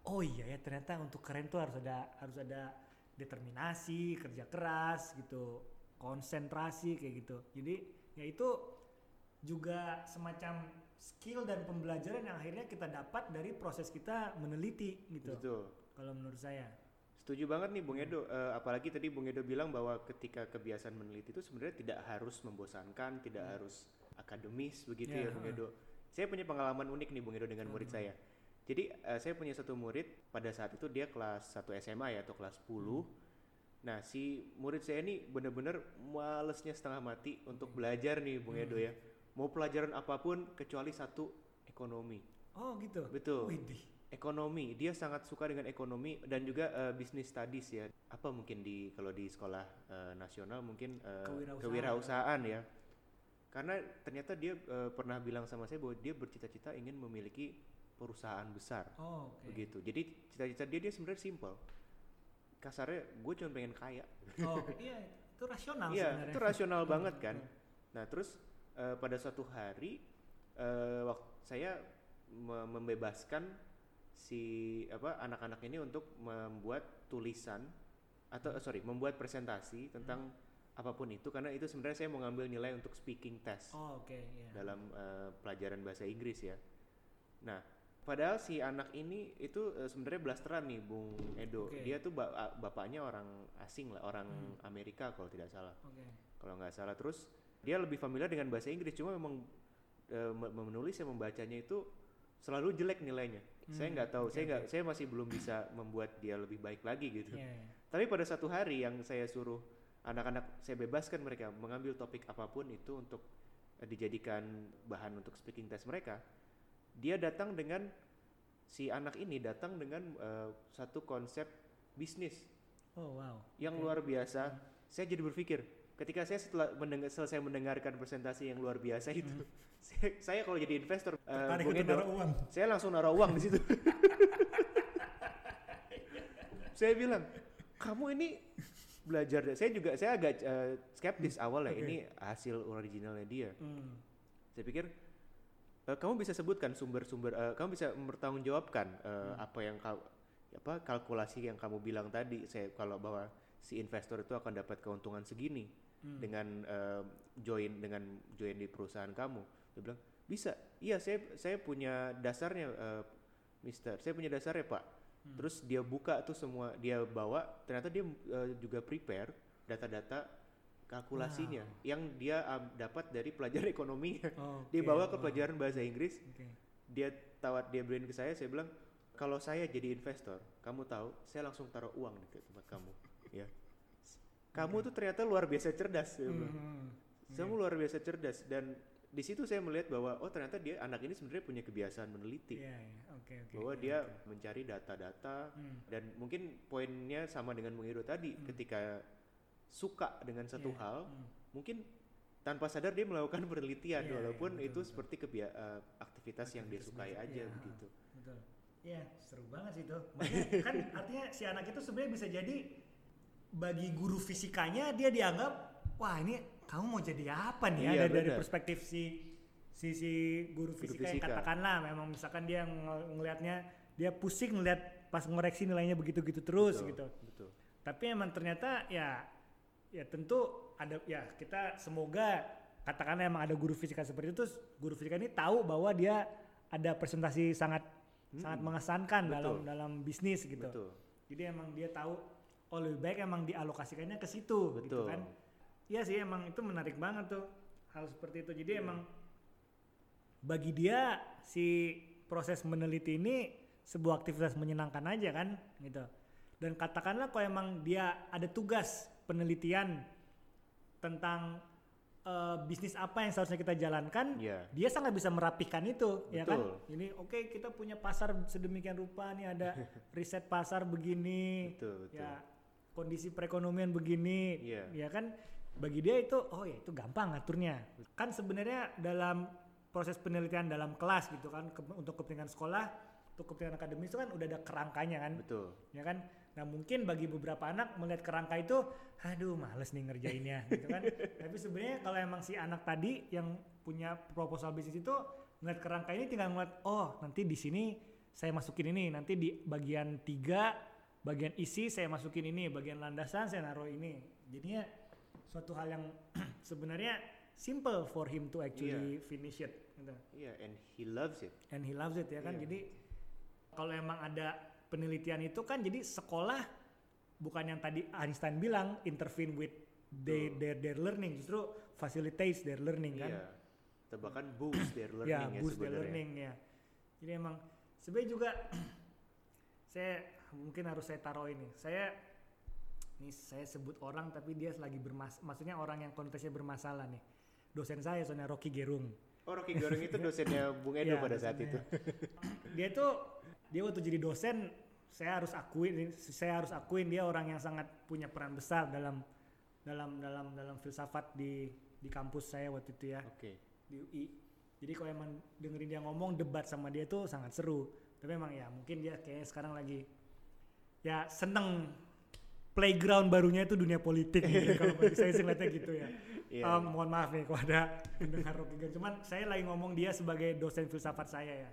oh iya ya ternyata untuk keren tuh harus ada harus ada determinasi kerja keras gitu konsentrasi kayak gitu jadi ya itu juga semacam skill dan pembelajaran yang akhirnya kita dapat dari proses kita meneliti gitu Betul. kalau menurut saya Setuju banget nih Bung Edo, Eh, apalagi tadi Bung Edo bilang bahwa ketika kebiasaan meneliti itu sebenarnya tidak harus membosankan, tidak harus akademis begitu ya, Ya, Bung. Edo. Saya punya pengalaman unik nih Bung Edo dengan murid saya. Jadi eh, saya punya satu murid pada saat itu dia kelas 1 SMA ya atau kelas 10. Nah si murid saya ini bener-bener malesnya setengah mati untuk belajar nih Bung Edo ya. Mau pelajaran apa pun kecuali satu ekonomi. oh gitu? Betul. Widih. ekonomi. Dia sangat suka dengan ekonomi dan juga eh, business studies ya. Apa mungkin di kalau di sekolah eh, nasional mungkin eh, Kewirausahaan. kewirausahaan ya. Karena ternyata dia eh, pernah bilang sama saya bahwa dia bercita-cita ingin memiliki perusahaan besar. Oh oke. Begitu. Jadi cita-cita dia dia sebenarnya simple kasarnya gue cuma pengen kaya oh iya itu rasional Iya, sebenarnya itu rasional Hmm, banget kan. hmm. Nah, terus eh, pada suatu hari eh, waktu saya me- membebaskan si apa anak-anak ini untuk membuat tulisan atau eh, sorry, membuat presentasi tentang apa pun itu karena itu sebenarnya saya mau ngambil nilai untuk speaking test oh oke iya dalam eh, pelajaran bahasa Inggris ya. Nah, padahal si anak ini itu eh, sebenarnya blasteran nih, Bung Edo. Oke. Dia tuh ba- bapaknya orang asing lah, orang Hmm. Amerika kalau tidak salah. oke Kalau nggak salah terus dia lebih familiar dengan bahasa Inggris, cuma memang me- menulis dan membacanya itu selalu jelek nilainya. saya Hmm, nggak tahu, oke, saya nggak, saya masih belum bisa membuat dia lebih baik lagi gitu. Iya, iya. Tapi pada satu hari yang saya suruh anak-anak saya bebaskan mereka mengambil topik apa pun itu untuk eh, dijadikan bahan untuk speaking test mereka. Dia datang dengan si anak ini datang dengan eh, satu konsep bisnis oh wow yang Oke. luar biasa. Saya jadi berpikir ketika saya setelah mendengar, selesai mendengarkan presentasi yang luar biasa itu, saya, saya kalau jadi investor Hmm. Naruh uang saya langsung naruh uang di situ. saya bilang, kamu ini belajar. deh." Saya juga saya agak eh, skeptis awal ya. Oke. Ini hasil originalnya dia. Hmm. Saya pikir eh, kamu bisa sebutkan sumber-sumber. eh, kamu bisa mempertanggungjawabkan eh, Hmm. apa yang kau apa kalkulasi yang kamu bilang tadi. Saya kalau bahwa si investor itu akan dapat keuntungan segini Hmm. dengan eh, join dengan join di perusahaan kamu. Dia bilang bisa. Iya saya saya punya dasarnya, eh, Mister. Saya punya dasarnya Pak. Hmm. Terus dia buka tuh semua dia bawa. Ternyata dia eh, juga prepare data-data kalkulasinya Wow. yang dia am, dapat dari pelajaran ekonomi. Oke, dia bawa ke wow. pelajaran bahasa Inggris. Oke. Dia tawat dia beliin ke saya. Saya bilang kalau saya jadi investor, kamu tahu, saya langsung taruh uang di tempat kamu. Ya. Kamu tuh ternyata luar biasa cerdas. Saya bilang. Hmm. Kamu luar biasa cerdas dan di situ saya melihat bahwa oh ternyata dia anak ini sebenarnya punya kebiasaan meneliti Iya, iya. Oke, oke. bahwa oke, dia oke. mencari data-data Hmm. dan mungkin poinnya sama dengan Edo tadi Hmm. ketika suka dengan satu Iya, hal hmm. mungkin tanpa sadar dia melakukan penelitian Iya, walaupun iya, betul, itu betul. seperti kebia- eh, aktivitas yang dia Aktivitas sukai aja iya, begitu Betul. Iya, seru banget sih itu. Makanya kan artinya si anak itu sebenarnya bisa jadi bagi guru fisikanya dia dianggap wah ini kamu mau jadi apa nih ya Iya, dari, dari perspektif si si si guru Guru fisika, yang fisika. katakanlah memang misalkan dia ng- ngelihatnya dia pusing ngelihat pas ngoreksi nilainya begitu-gitu terus Betul, gitu. betul Tapi emang ternyata ya ya tentu ada ya kita semoga katakanlah emang ada guru fisika seperti itu terus guru fisika ini tahu bahwa dia ada presentasi sangat Hmm, sangat mengesankan betul. dalam dalam bisnis gitu. betul Jadi emang dia tahu oh lebih baik emang dialokasikannya ke situ gitu kan. Iya sih emang itu menarik banget tuh hal seperti itu. Jadi Iya. emang bagi dia si proses meneliti ini sebuah aktivitas menyenangkan aja kan gitu. Dan katakanlah kalau emang dia ada tugas penelitian tentang eh, bisnis apa yang seharusnya kita jalankan, Iya. dia sangat bisa merapihkan itu, ya kan? Betul. Ini oke kita punya pasar sedemikian rupa nih ada riset pasar begini, betul betul ya kondisi perekonomian begini, Iya. ya kan? Bagi dia itu, oh ya itu gampang ngaturnya. Kan sebenarnya dalam proses penelitian dalam kelas gitu kan, ke- untuk kepentingan sekolah, untuk kepentingan akademis itu kan udah ada kerangkanya kan, betul ya kan? Nah mungkin bagi beberapa anak melihat kerangka itu, aduh males nih ngerjainnya, gitu kan? Tapi sebenarnya kalau emang si anak tadi yang punya proposal bisnis itu ngeliat kerangka ini tinggal ngeliat oh nanti di sini saya masukin ini nanti di bagian tiga bagian isi saya masukin ini bagian landasan saya naruh ini jadinya suatu hal yang sebenarnya simple for him to actually finish it gitu. Iya, and he loves it. and he loves it ya kan Iya. jadi kalau emang ada penelitian itu kan jadi sekolah bukan yang tadi Einstein bilang intervene with they, Betul. their their learning justru facilitates their learning kan Iya. Atau bahkan boost their learning ya ya, boost their learning ya jadi emang sebenarnya juga saya mungkin harus saya taruh ini saya ini saya sebut orang tapi dia lagi bermas maksudnya orang yang konteksnya bermasalah nih dosen saya soalnya Rocky Gerung Oh, Rocky Gerung itu dosennya Bung Edo Iya, pada saat itu. dosennya. dia tuh dia waktu jadi dosen saya harus akuin saya harus akuin dia orang yang sangat punya peran besar dalam dalam dalam dalam filsafat di di kampus saya waktu itu ya Oke. di UI. Jadi kalau emang dengerin dia ngomong debat sama dia tuh sangat seru. Tapi emang ya mungkin dia kayaknya sekarang lagi ya seneng playground barunya itu dunia politik gitu. kalau bagi saya sih ngeliatnya gitu ya. Iya. Um, mohon maaf nih kalau ada pendengar Rocky. Cuman saya lagi ngomong dia sebagai dosen filsafat saya ya.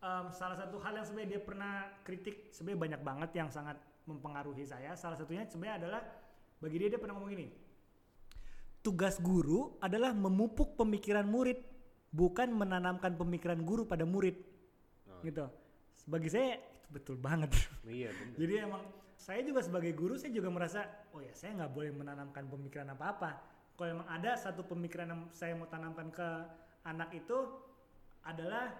Um, salah satu hal yang sebenarnya dia pernah kritik sebenarnya banyak banget yang sangat mempengaruhi saya. Salah satunya sebenarnya adalah bagi dia dia pernah ngomong gini. Tugas guru adalah memupuk pemikiran murid, bukan menanamkan pemikiran guru pada murid. Oh, Gitu. Bagi saya itu betul banget. Iya, benar. Jadi emang saya juga sebagai guru saya juga merasa oh ya saya nggak boleh menanamkan pemikiran apa-apa. Kalau emang ada satu pemikiran yang saya mau tanamkan ke anak itu adalah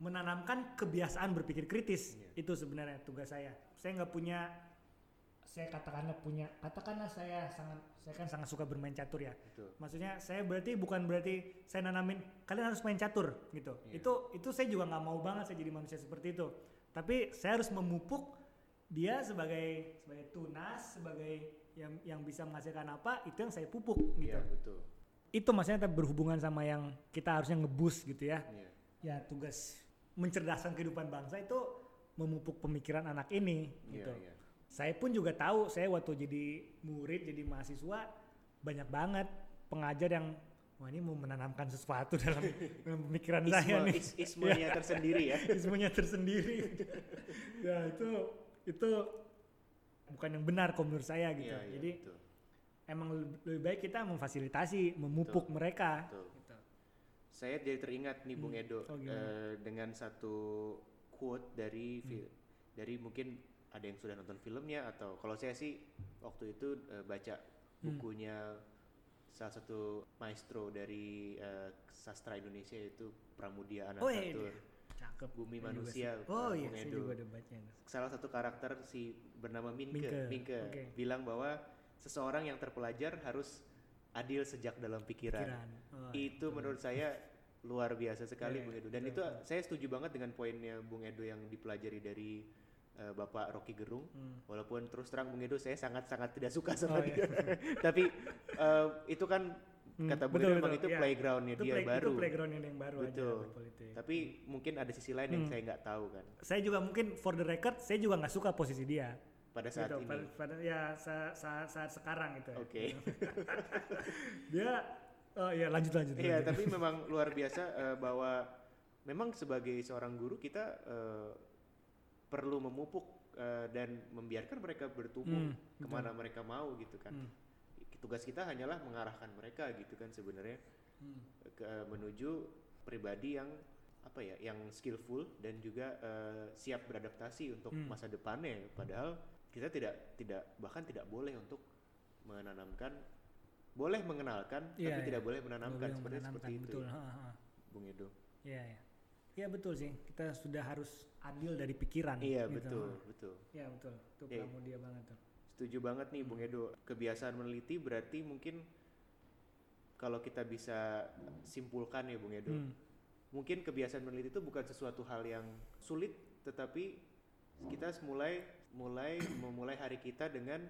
menanamkan kebiasaan berpikir kritis. Iya. Itu sebenarnya tugas saya. Saya nggak punya saya katakanlah punya katakanlah saya sangat saya kan sangat suka bermain catur ya. Betul. Maksudnya saya berarti bukan berarti saya nanamin kalian harus main catur gitu. Iya. Itu itu saya juga nggak mau banget saya jadi manusia seperti itu. Tapi saya harus memupuk dia sebagai sebagai tunas, sebagai yang yang bisa menghasilkan apa, itu yang saya pupuk gitu. Iya, betul. Itu maksudnya berhubungan sama yang kita harusnya ngebus gitu ya. Iya. Ya tugas mencerdaskan kehidupan bangsa itu memupuk pemikiran anak ini Iya, gitu. iya. Saya pun juga tahu, saya waktu jadi murid, jadi mahasiswa banyak banget pengajar yang wah ini mau menanamkan sesuatu dalam, dalam pemikiran saya Isme, nih. is, ismenya tersendiri ya. Ismunya tersendiri. ya itu itu bukan yang benar kalau menurut saya gitu. Iya, iya, jadi betul. emang lebih, baik kita memfasilitasi, memupuk mereka. Betul. Saya jadi teringat nih Bung Hmm. Edo Oh, gimana? eh, dengan satu quote dari Hmm. dari mungkin ada yang sudah nonton filmnya atau kalau saya sih waktu itu eh, baca Hmm. bukunya salah satu maestro dari eh, sastra Indonesia yaitu Pramudia Oh iya, Anantatur. iya. Cakep. Bumi juga Manusia. Oh iya, Bung saya Edo. juga udah baca. Salah satu karakter si bernama Minke, Minke, Minke, oke. bilang bahwa seseorang yang terpelajar harus adil sejak dalam pikiran. Pikiran. Oh, itu menurut saya luar biasa sekali Iya, Bung iya, Edo dan itu saya setuju banget dengan poinnya Bung Edo yang dipelajari dari eh, Bapak Rocky Gerung Hmm. walaupun terus terang Bung Edo saya sangat-sangat tidak suka Oh, sama iya. dia tapi eh, itu kan Hmm, kata Bung betul, Edo memang betul, itu iya. playgroundnya itu dia play, baru Itu playground yang baru Betul. aja berpolitik. tapi mungkin ada sisi lain yang Hmm. saya nggak tahu kan saya juga mungkin for the record saya juga nggak suka posisi dia pada saat gitu, ini pada, pada- ya saat, saat, saat sekarang gitu ya. oke dia oh ya lanjut lanjut Iya, lanjut. tapi memang luar biasa eh, bahwa memang sebagai seorang guru kita eh, perlu memupuk eh, dan membiarkan mereka bertumbuh Hmm, ke mana mereka mau gitu kan. Hmm. Tugas kita hanyalah mengarahkan mereka gitu kan sebenarnya Hmm. ke menuju pribadi yang apa ya, yang skillful dan juga eh, siap beradaptasi untuk Hmm. masa depannya. Padahal kita tidak tidak bahkan tidak boleh untuk menanamkan boleh mengenalkan Iya, tapi iya. tidak boleh menanamkan boleh seperti menanamkan, seperti itu betul ya, ha, ha. Bung Edo. Iya, iya. Iya betul sih. Kita sudah harus adil dari pikiran. Iya gitu. betul betul. Iya betul. Itu Iya. pramudia banget tuh. Setuju banget nih Bung Edo. Kebiasaan meneliti berarti mungkin kalau kita bisa simpulkan ya Bung Edo, Hmm. mungkin kebiasaan meneliti itu bukan sesuatu hal yang sulit, tetapi kita mulai mulai memulai hari kita dengan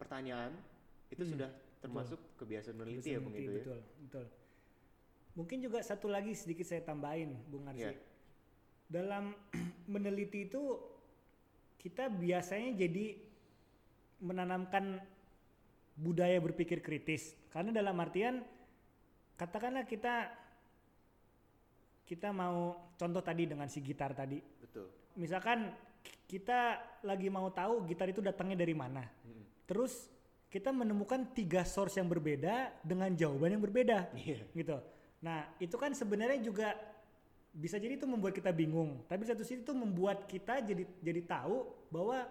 pertanyaan itu Hmm, sudah termasuk kebiasaan meneliti ya Bung Edo ya. betul, betul. Mungkin juga satu lagi sedikit saya tambahin, Bung Arsi. Iya. Dalam meneliti itu kita biasanya jadi menanamkan budaya berpikir kritis. Karena dalam artian katakanlah kita kita mau contoh tadi dengan si gitar tadi. betul Misalkan kita lagi mau tahu gitar itu datangnya dari mana. Mm. Terus kita menemukan tiga source yang berbeda dengan jawaban yang berbeda. Iya. gitu. Nah, itu kan sebenarnya juga bisa jadi itu membuat kita bingung, tapi di satu sisi itu membuat kita jadi jadi tahu bahwa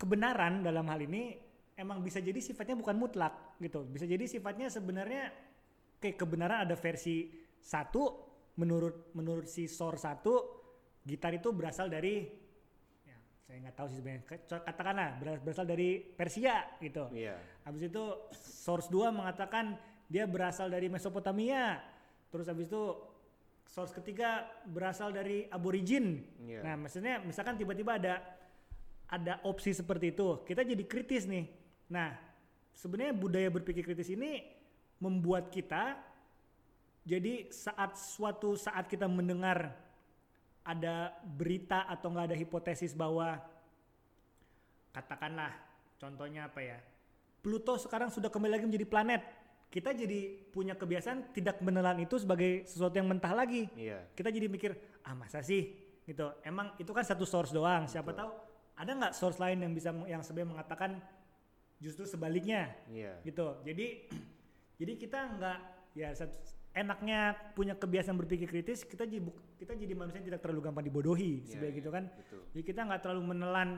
kebenaran dalam hal ini emang bisa jadi sifatnya bukan mutlak gitu. Bisa jadi sifatnya sebenarnya kayak kebenaran ada versi satu menurut menurut si source satu gitar itu berasal dari saya nggak tahu sih sebenarnya katakanlah beras- berasal dari Persia gitu. iya Habis itu source 2 mengatakan dia berasal dari Mesopotamia. Terus habis itu source ketiga berasal dari aborigin. Iya. Nah, maksudnya misalkan tiba-tiba ada ada opsi seperti itu, kita jadi kritis nih. Nah, sebenarnya budaya berpikir kritis ini membuat kita jadi saat suatu saat kita mendengar ada berita atau nggak ada hipotesis bahwa katakanlah contohnya apa ya Pluto sekarang sudah kembali lagi menjadi planet. Kita jadi punya kebiasaan tidak menelan itu sebagai sesuatu yang mentah lagi. Iya. Kita jadi mikir ah masa sih? Gitu. Emang itu kan satu source doang. Siapa Betul. tahu ada nggak source lain yang bisa yang sebenarnya mengatakan justru sebaliknya. Iya. Gitu. Jadi jadi kita nggak ya satu- enaknya punya kebiasaan berpikir kritis kita jadi kita jadi manusia yang tidak terlalu gampang dibodohi Iya, sebagai iya, gitu kan. betul. Jadi kita nggak terlalu menelan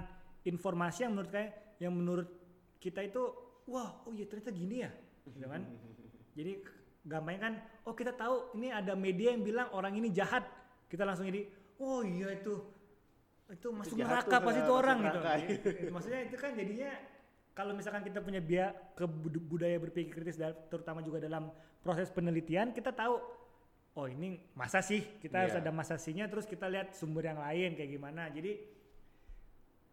informasi yang menurut kayak yang menurut kita itu wah oh iya ternyata gini ya gitu kan. Jadi gampangnya kan oh kita tahu ini ada media yang bilang orang ini jahat. Kita langsung jadi oh iya itu itu masuk jahat neraka tuh, pas itu masuk orang gitu. Itu- itu maksudnya itu kan jadinya kalau misalkan kita punya biak ke bud- budaya berpikir kritis terutama juga dalam proses penelitian kita tahu oh ini masa sih? Kita harus Iya. ada masa sihnya terus kita lihat sumber yang lain kayak gimana. Jadi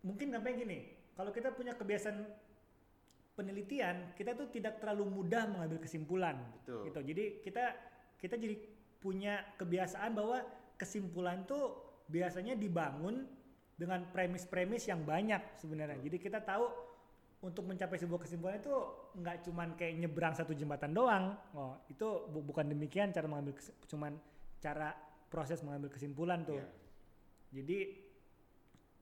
mungkin gampang gini kalau kita punya kebiasaan penelitian kita tuh tidak terlalu mudah mengambil kesimpulan. Betul. gitu. Jadi kita kita jadi punya kebiasaan bahwa kesimpulan tuh biasanya dibangun dengan premis-premis yang banyak sebenarnya. Jadi kita tahu untuk mencapai sebuah kesimpulan itu nggak cuman kayak nyebrang satu jembatan doang oh itu bu- bukan demikian cara mengambil cuman cara proses mengambil kesimpulan tuh Iya. jadi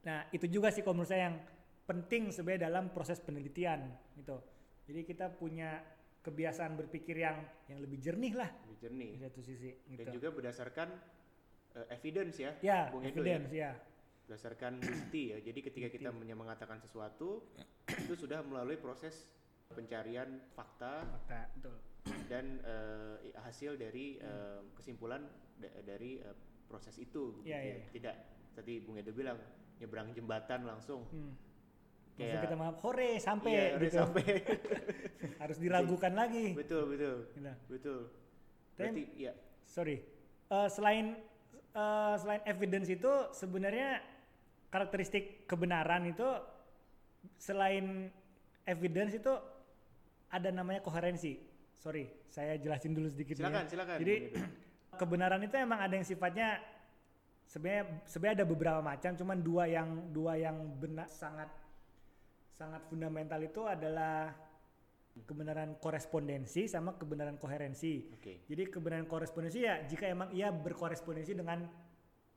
nah itu juga sih kalau menurut saya yang penting sebenarnya dalam proses penelitian gitu. Jadi kita punya kebiasaan berpikir yang yang lebih jernih lah lebih jernih di satu sisi gitu. dan juga berdasarkan eh, evidence ya ya, Bung Edo evidence ya. berdasarkan bukti ya jadi ketika kita men- mengatakan sesuatu itu sudah melalui proses pencarian fakta Fakta, betul. dan eh, hasil dari eh, kesimpulan da- dari eh, proses itu gitu Iya, ya. iya, iya. tidak tadi Bung Edo bilang nyebrang jembatan langsung Hmm. Kayak- Langsung kita maaf, hore sampai Iya, udah gitu. sampai Harus diragukan lagi. betul betul Gitu. betul berarti ya Sorry. Eh, selain eh, selain evidence itu sebenarnya karakteristik kebenaran itu selain evidence itu ada namanya koherensi. Sorry, saya jelasin dulu sedikit. nih ya. silakan silakan Jadi kebenaran itu emang ada yang sifatnya sebenarnya sebenarnya ada beberapa macam, cuman dua yang dua yang benar sangat sangat fundamental itu adalah kebenaran korespondensi sama kebenaran koherensi. oke Jadi kebenaran korespondensi ya jika emang ia berkorespondensi dengan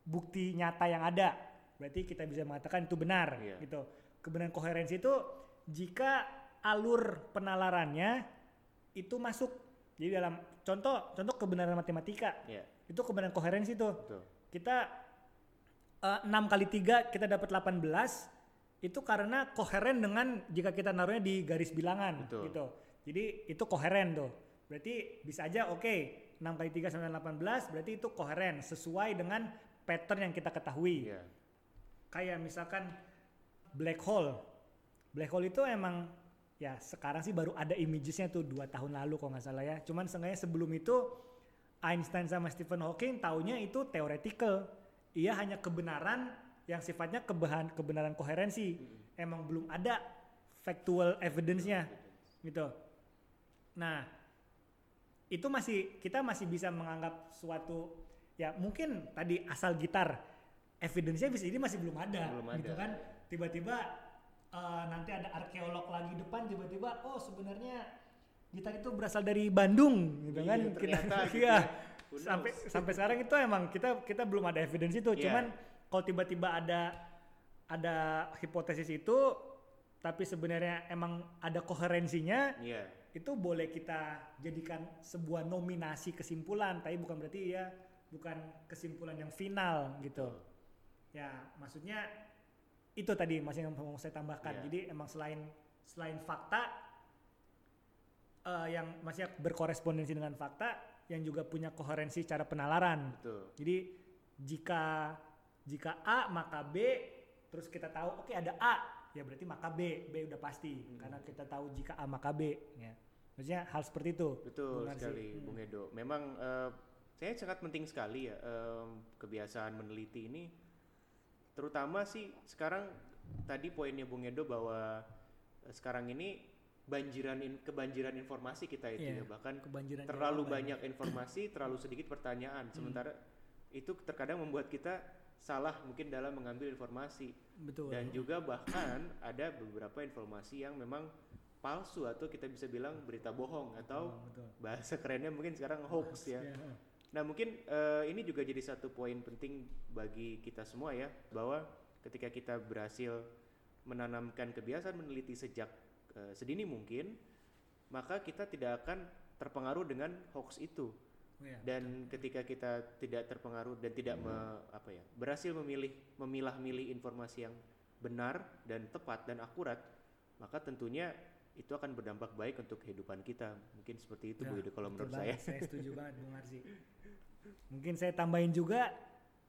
bukti nyata yang ada, berarti kita bisa mengatakan itu benar Iya. gitu. Kebenaran koherensi itu jika alur penalarannya itu masuk. Jadi dalam contoh contoh kebenaran matematika ya itu kebenaran koherensi tuh. betul Kita eh, 6 kali 3 kita dapat 18 itu karena koheren dengan jika kita naruhnya di garis bilangan Betul. gitu. Jadi itu koheren tuh. Berarti bisa aja oke 6 kali 3 sama 18 berarti itu koheren sesuai dengan pattern yang kita ketahui. ya Kayak misalkan black hole. Black hole itu emang ya sekarang sih baru ada imagesnya tuh dua tahun lalu kalau nggak salah ya. Cuman seenggaknya sebelum itu Einstein sama Stephen Hawking taunya itu theoretical. Ia hanya kebenaran yang sifatnya kebahan kebenaran koherensi. Emang belum ada factual evidence-nya gitu. Nah, itu masih kita masih bisa menganggap suatu ya mungkin tadi asal gitar evidence-nya bisa ini masih belum ada Belum gitu ada. kan. Tiba-tiba eh, nanti ada arkeolog lagi depan tiba-tiba oh sebenarnya gitar itu berasal dari Bandung gitu Iya, kan. ternyata gitu iya. ya. Sampai sampai sekarang itu emang kita kita belum ada evidence itu Iya. cuman kalau tiba-tiba ada ada hipotesis itu tapi sebenarnya emang ada koherensinya Iya. itu boleh kita jadikan sebuah nominasi kesimpulan tapi bukan berarti ya bukan kesimpulan yang final gitu ya maksudnya itu tadi masih yang mau saya tambahkan Iya. jadi emang selain selain fakta eh, yang masih berkorespondensi dengan fakta yang juga punya koherensi cara penalaran Betul. jadi jika jika A maka B terus kita tahu oke ada A ya berarti maka B B udah pasti Hmm. karena kita tahu jika A maka B ya maksudnya hal seperti itu Betul Bung sekali, Hmm. Bung Edo. Memang eh, saya sangat penting sekali ya em, kebiasaan meneliti ini, terutama sih sekarang tadi poinnya Bung Edo bahwa eh, sekarang ini banjiran in- kebanjiran informasi kita itu Iya, ya bahkan kebanjiran terlalu jawaban. banyak informasi, terlalu sedikit pertanyaan. Sementara itu terkadang membuat kita salah mungkin dalam mengambil informasi betul dan juga bahkan ada beberapa informasi yang memang palsu atau kita bisa bilang berita bohong atau Oh, betul. bahasa kerennya mungkin sekarang hoax ya. Ya, Nah mungkin eh, ini juga jadi satu poin penting bagi kita semua ya bahwa ketika kita berhasil menanamkan kebiasaan meneliti sejak eh, sedini mungkin, maka kita tidak akan terpengaruh dengan hoax itu. ya. Dan ketika kita tidak terpengaruh dan tidak me- apa ya berhasil memilih memilah-milih informasi yang benar dan tepat dan akurat, maka tentunya itu akan berdampak baik untuk kehidupan kita. Mungkin seperti itu Ya, Bu Edo kalau menurut saya. banget, saya setuju banget Bung Arsi mungkin saya tambahin juga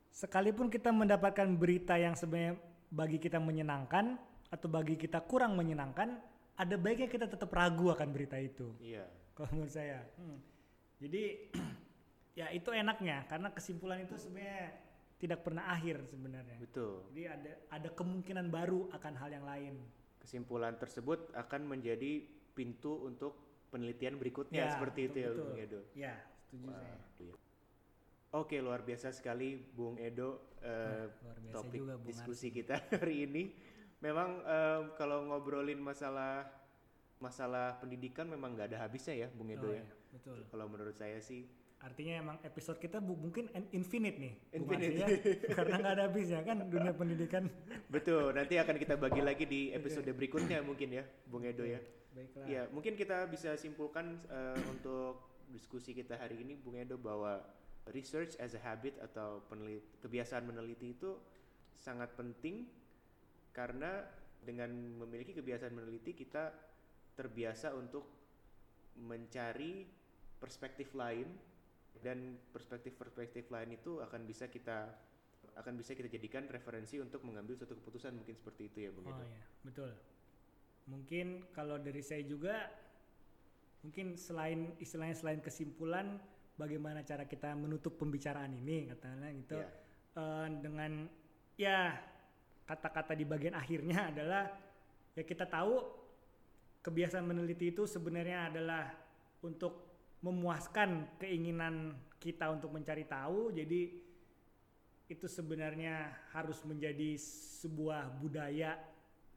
sekalipun kita mendapatkan berita yang sebenarnya bagi kita menyenangkan atau bagi kita kurang menyenangkan ada baiknya kita tetap ragu akan berita itu Iya. kalau menurut saya. Hmm. Jadi ya itu enaknya karena kesimpulan itu sebenarnya tidak pernah akhir sebenarnya. Betul. Jadi ada ada kemungkinan baru akan hal yang lain. Kesimpulan tersebut akan menjadi pintu untuk penelitian berikutnya Ya, seperti itu betul, ya betul. Bung Edo. Ya, setuju Wah, saya. iya. Oke, luar biasa sekali Bung Edo luar biasa topik juga, Bung diskusi kita hari ini. Memang em, kalau ngobrolin masalah masalah pendidikan memang nggak ada habisnya ya Bung Edo Oh, ya. iya, betul. Kalau menurut saya sih Artinya emang episode kita bu- mungkin in- infinite nih, Bung Infinite. Arsi, ya. karena nggak ada habisnya kan dunia pendidikan. betul. Nanti akan kita bagi lagi di episode berikutnya mungkin ya Bung Edo ya. Baiklah. Ya, mungkin kita bisa simpulkan eh, untuk diskusi kita hari ini, Bung Edo, bahwa research as a habit atau penelit- kebiasaan meneliti itu sangat penting karena dengan memiliki kebiasaan meneliti kita terbiasa untuk mencari perspektif lain dan perspektif-perspektif lain itu akan bisa kita akan bisa kita jadikan referensi untuk mengambil suatu keputusan mungkin seperti itu ya Bung Oh iya, betul. Mungkin kalau dari saya juga, mungkin selain istilahnya selain kesimpulan, bagaimana cara kita menutup pembicaraan ini, katanya gitu. Ya. Eh, dengan ya kata-kata di bagian akhirnya adalah ya kita tahu kebiasaan meneliti itu sebenarnya adalah untuk memuaskan keinginan kita untuk mencari tahu. Jadi itu sebenarnya harus menjadi sebuah budaya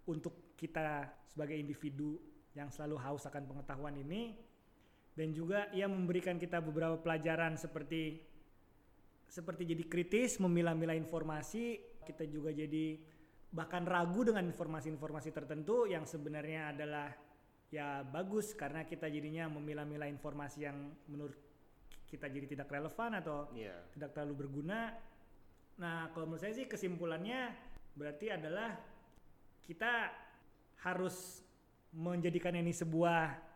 untuk kita sebagai individu yang selalu haus akan pengetahuan ini dan juga ia memberikan kita beberapa pelajaran seperti seperti jadi kritis memilah-milah informasi kita juga jadi bahkan ragu dengan informasi-informasi tertentu yang sebenarnya adalah ya bagus karena kita jadinya memilah-milah informasi yang menurut kita jadi tidak relevan atau Iya. tidak terlalu berguna. Nah, kalau menurut saya sih kesimpulannya berarti adalah kita harus menjadikan ini sebuah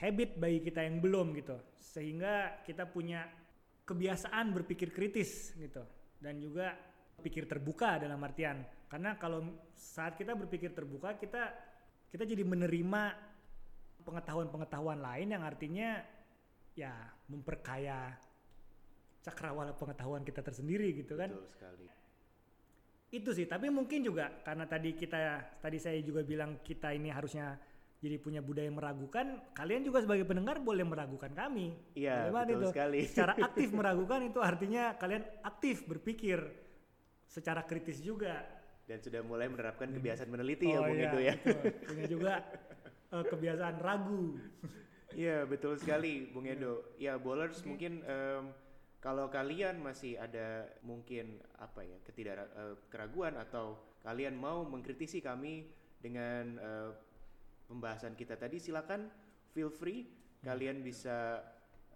habit bagi kita yang belum gitu. Sehingga kita punya kebiasaan berpikir kritis gitu dan juga pikir terbuka dalam artian karena kalau saat kita berpikir terbuka kita kita jadi menerima pengetahuan-pengetahuan lain yang artinya ya memperkaya cakrawala pengetahuan kita tersendiri gitu kan Betul sekali. itu sih tapi mungkin juga karena tadi kita tadi saya juga bilang kita ini harusnya jadi punya budaya meragukan kalian juga sebagai pendengar boleh meragukan kami Iya, banget betul itu. sekali. secara aktif meragukan itu artinya kalian aktif berpikir secara kritis juga Dan sudah mulai menerapkan kebiasaan meneliti ya Oh Bung iya, Edo ya. betul. punya juga eh, kebiasaan ragu Iya betul sekali Bung Edo. Ya bowlers mungkin em, kalau kalian masih ada mungkin apa ya ketidak eh, keraguan atau kalian mau mengkritisi kami dengan eh, pembahasan kita tadi silakan feel free kalian bisa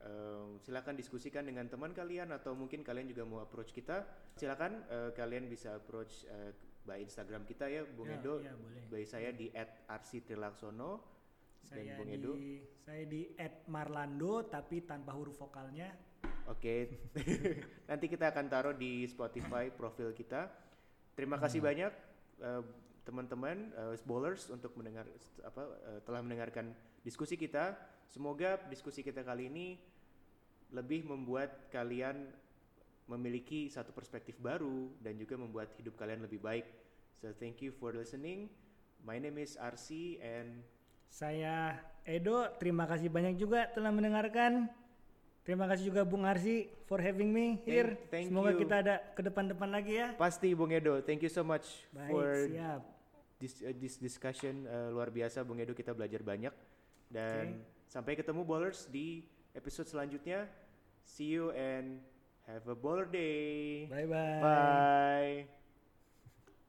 eh, silakan diskusikan dengan teman kalian atau mungkin kalian juga mau approach kita silakan eh, kalian bisa approach eh, by Instagram kita ya Bung Ya, Edo ya, boleh. by saya di @arsi_trilaksono dan Saya Bung di Edo saya di @marlando tapi tanpa huruf vokalnya. Oke, nanti kita akan taruh di Spotify profil kita. Terima kasih banyak eh, teman-teman eh, bowlers untuk mendengar apa eh, telah mendengarkan diskusi kita. Semoga diskusi kita kali ini lebih membuat kalian memiliki satu perspektif baru dan juga membuat hidup kalian lebih baik. So thank you for listening. My name is RC and Saya Edo, terima kasih banyak juga telah mendengarkan. Terima kasih juga Bung Arsi for having me here. thank Semoga you. kita ada ke depan-depan lagi ya. pasti Bung Edo, thank you so much Baik, for siap. This, uh, this discussion uh, luar biasa Bung Edo kita belajar banyak. Dan sampai ketemu bowlers di episode selanjutnya. See you and have a bowler day. Bye-bye. bye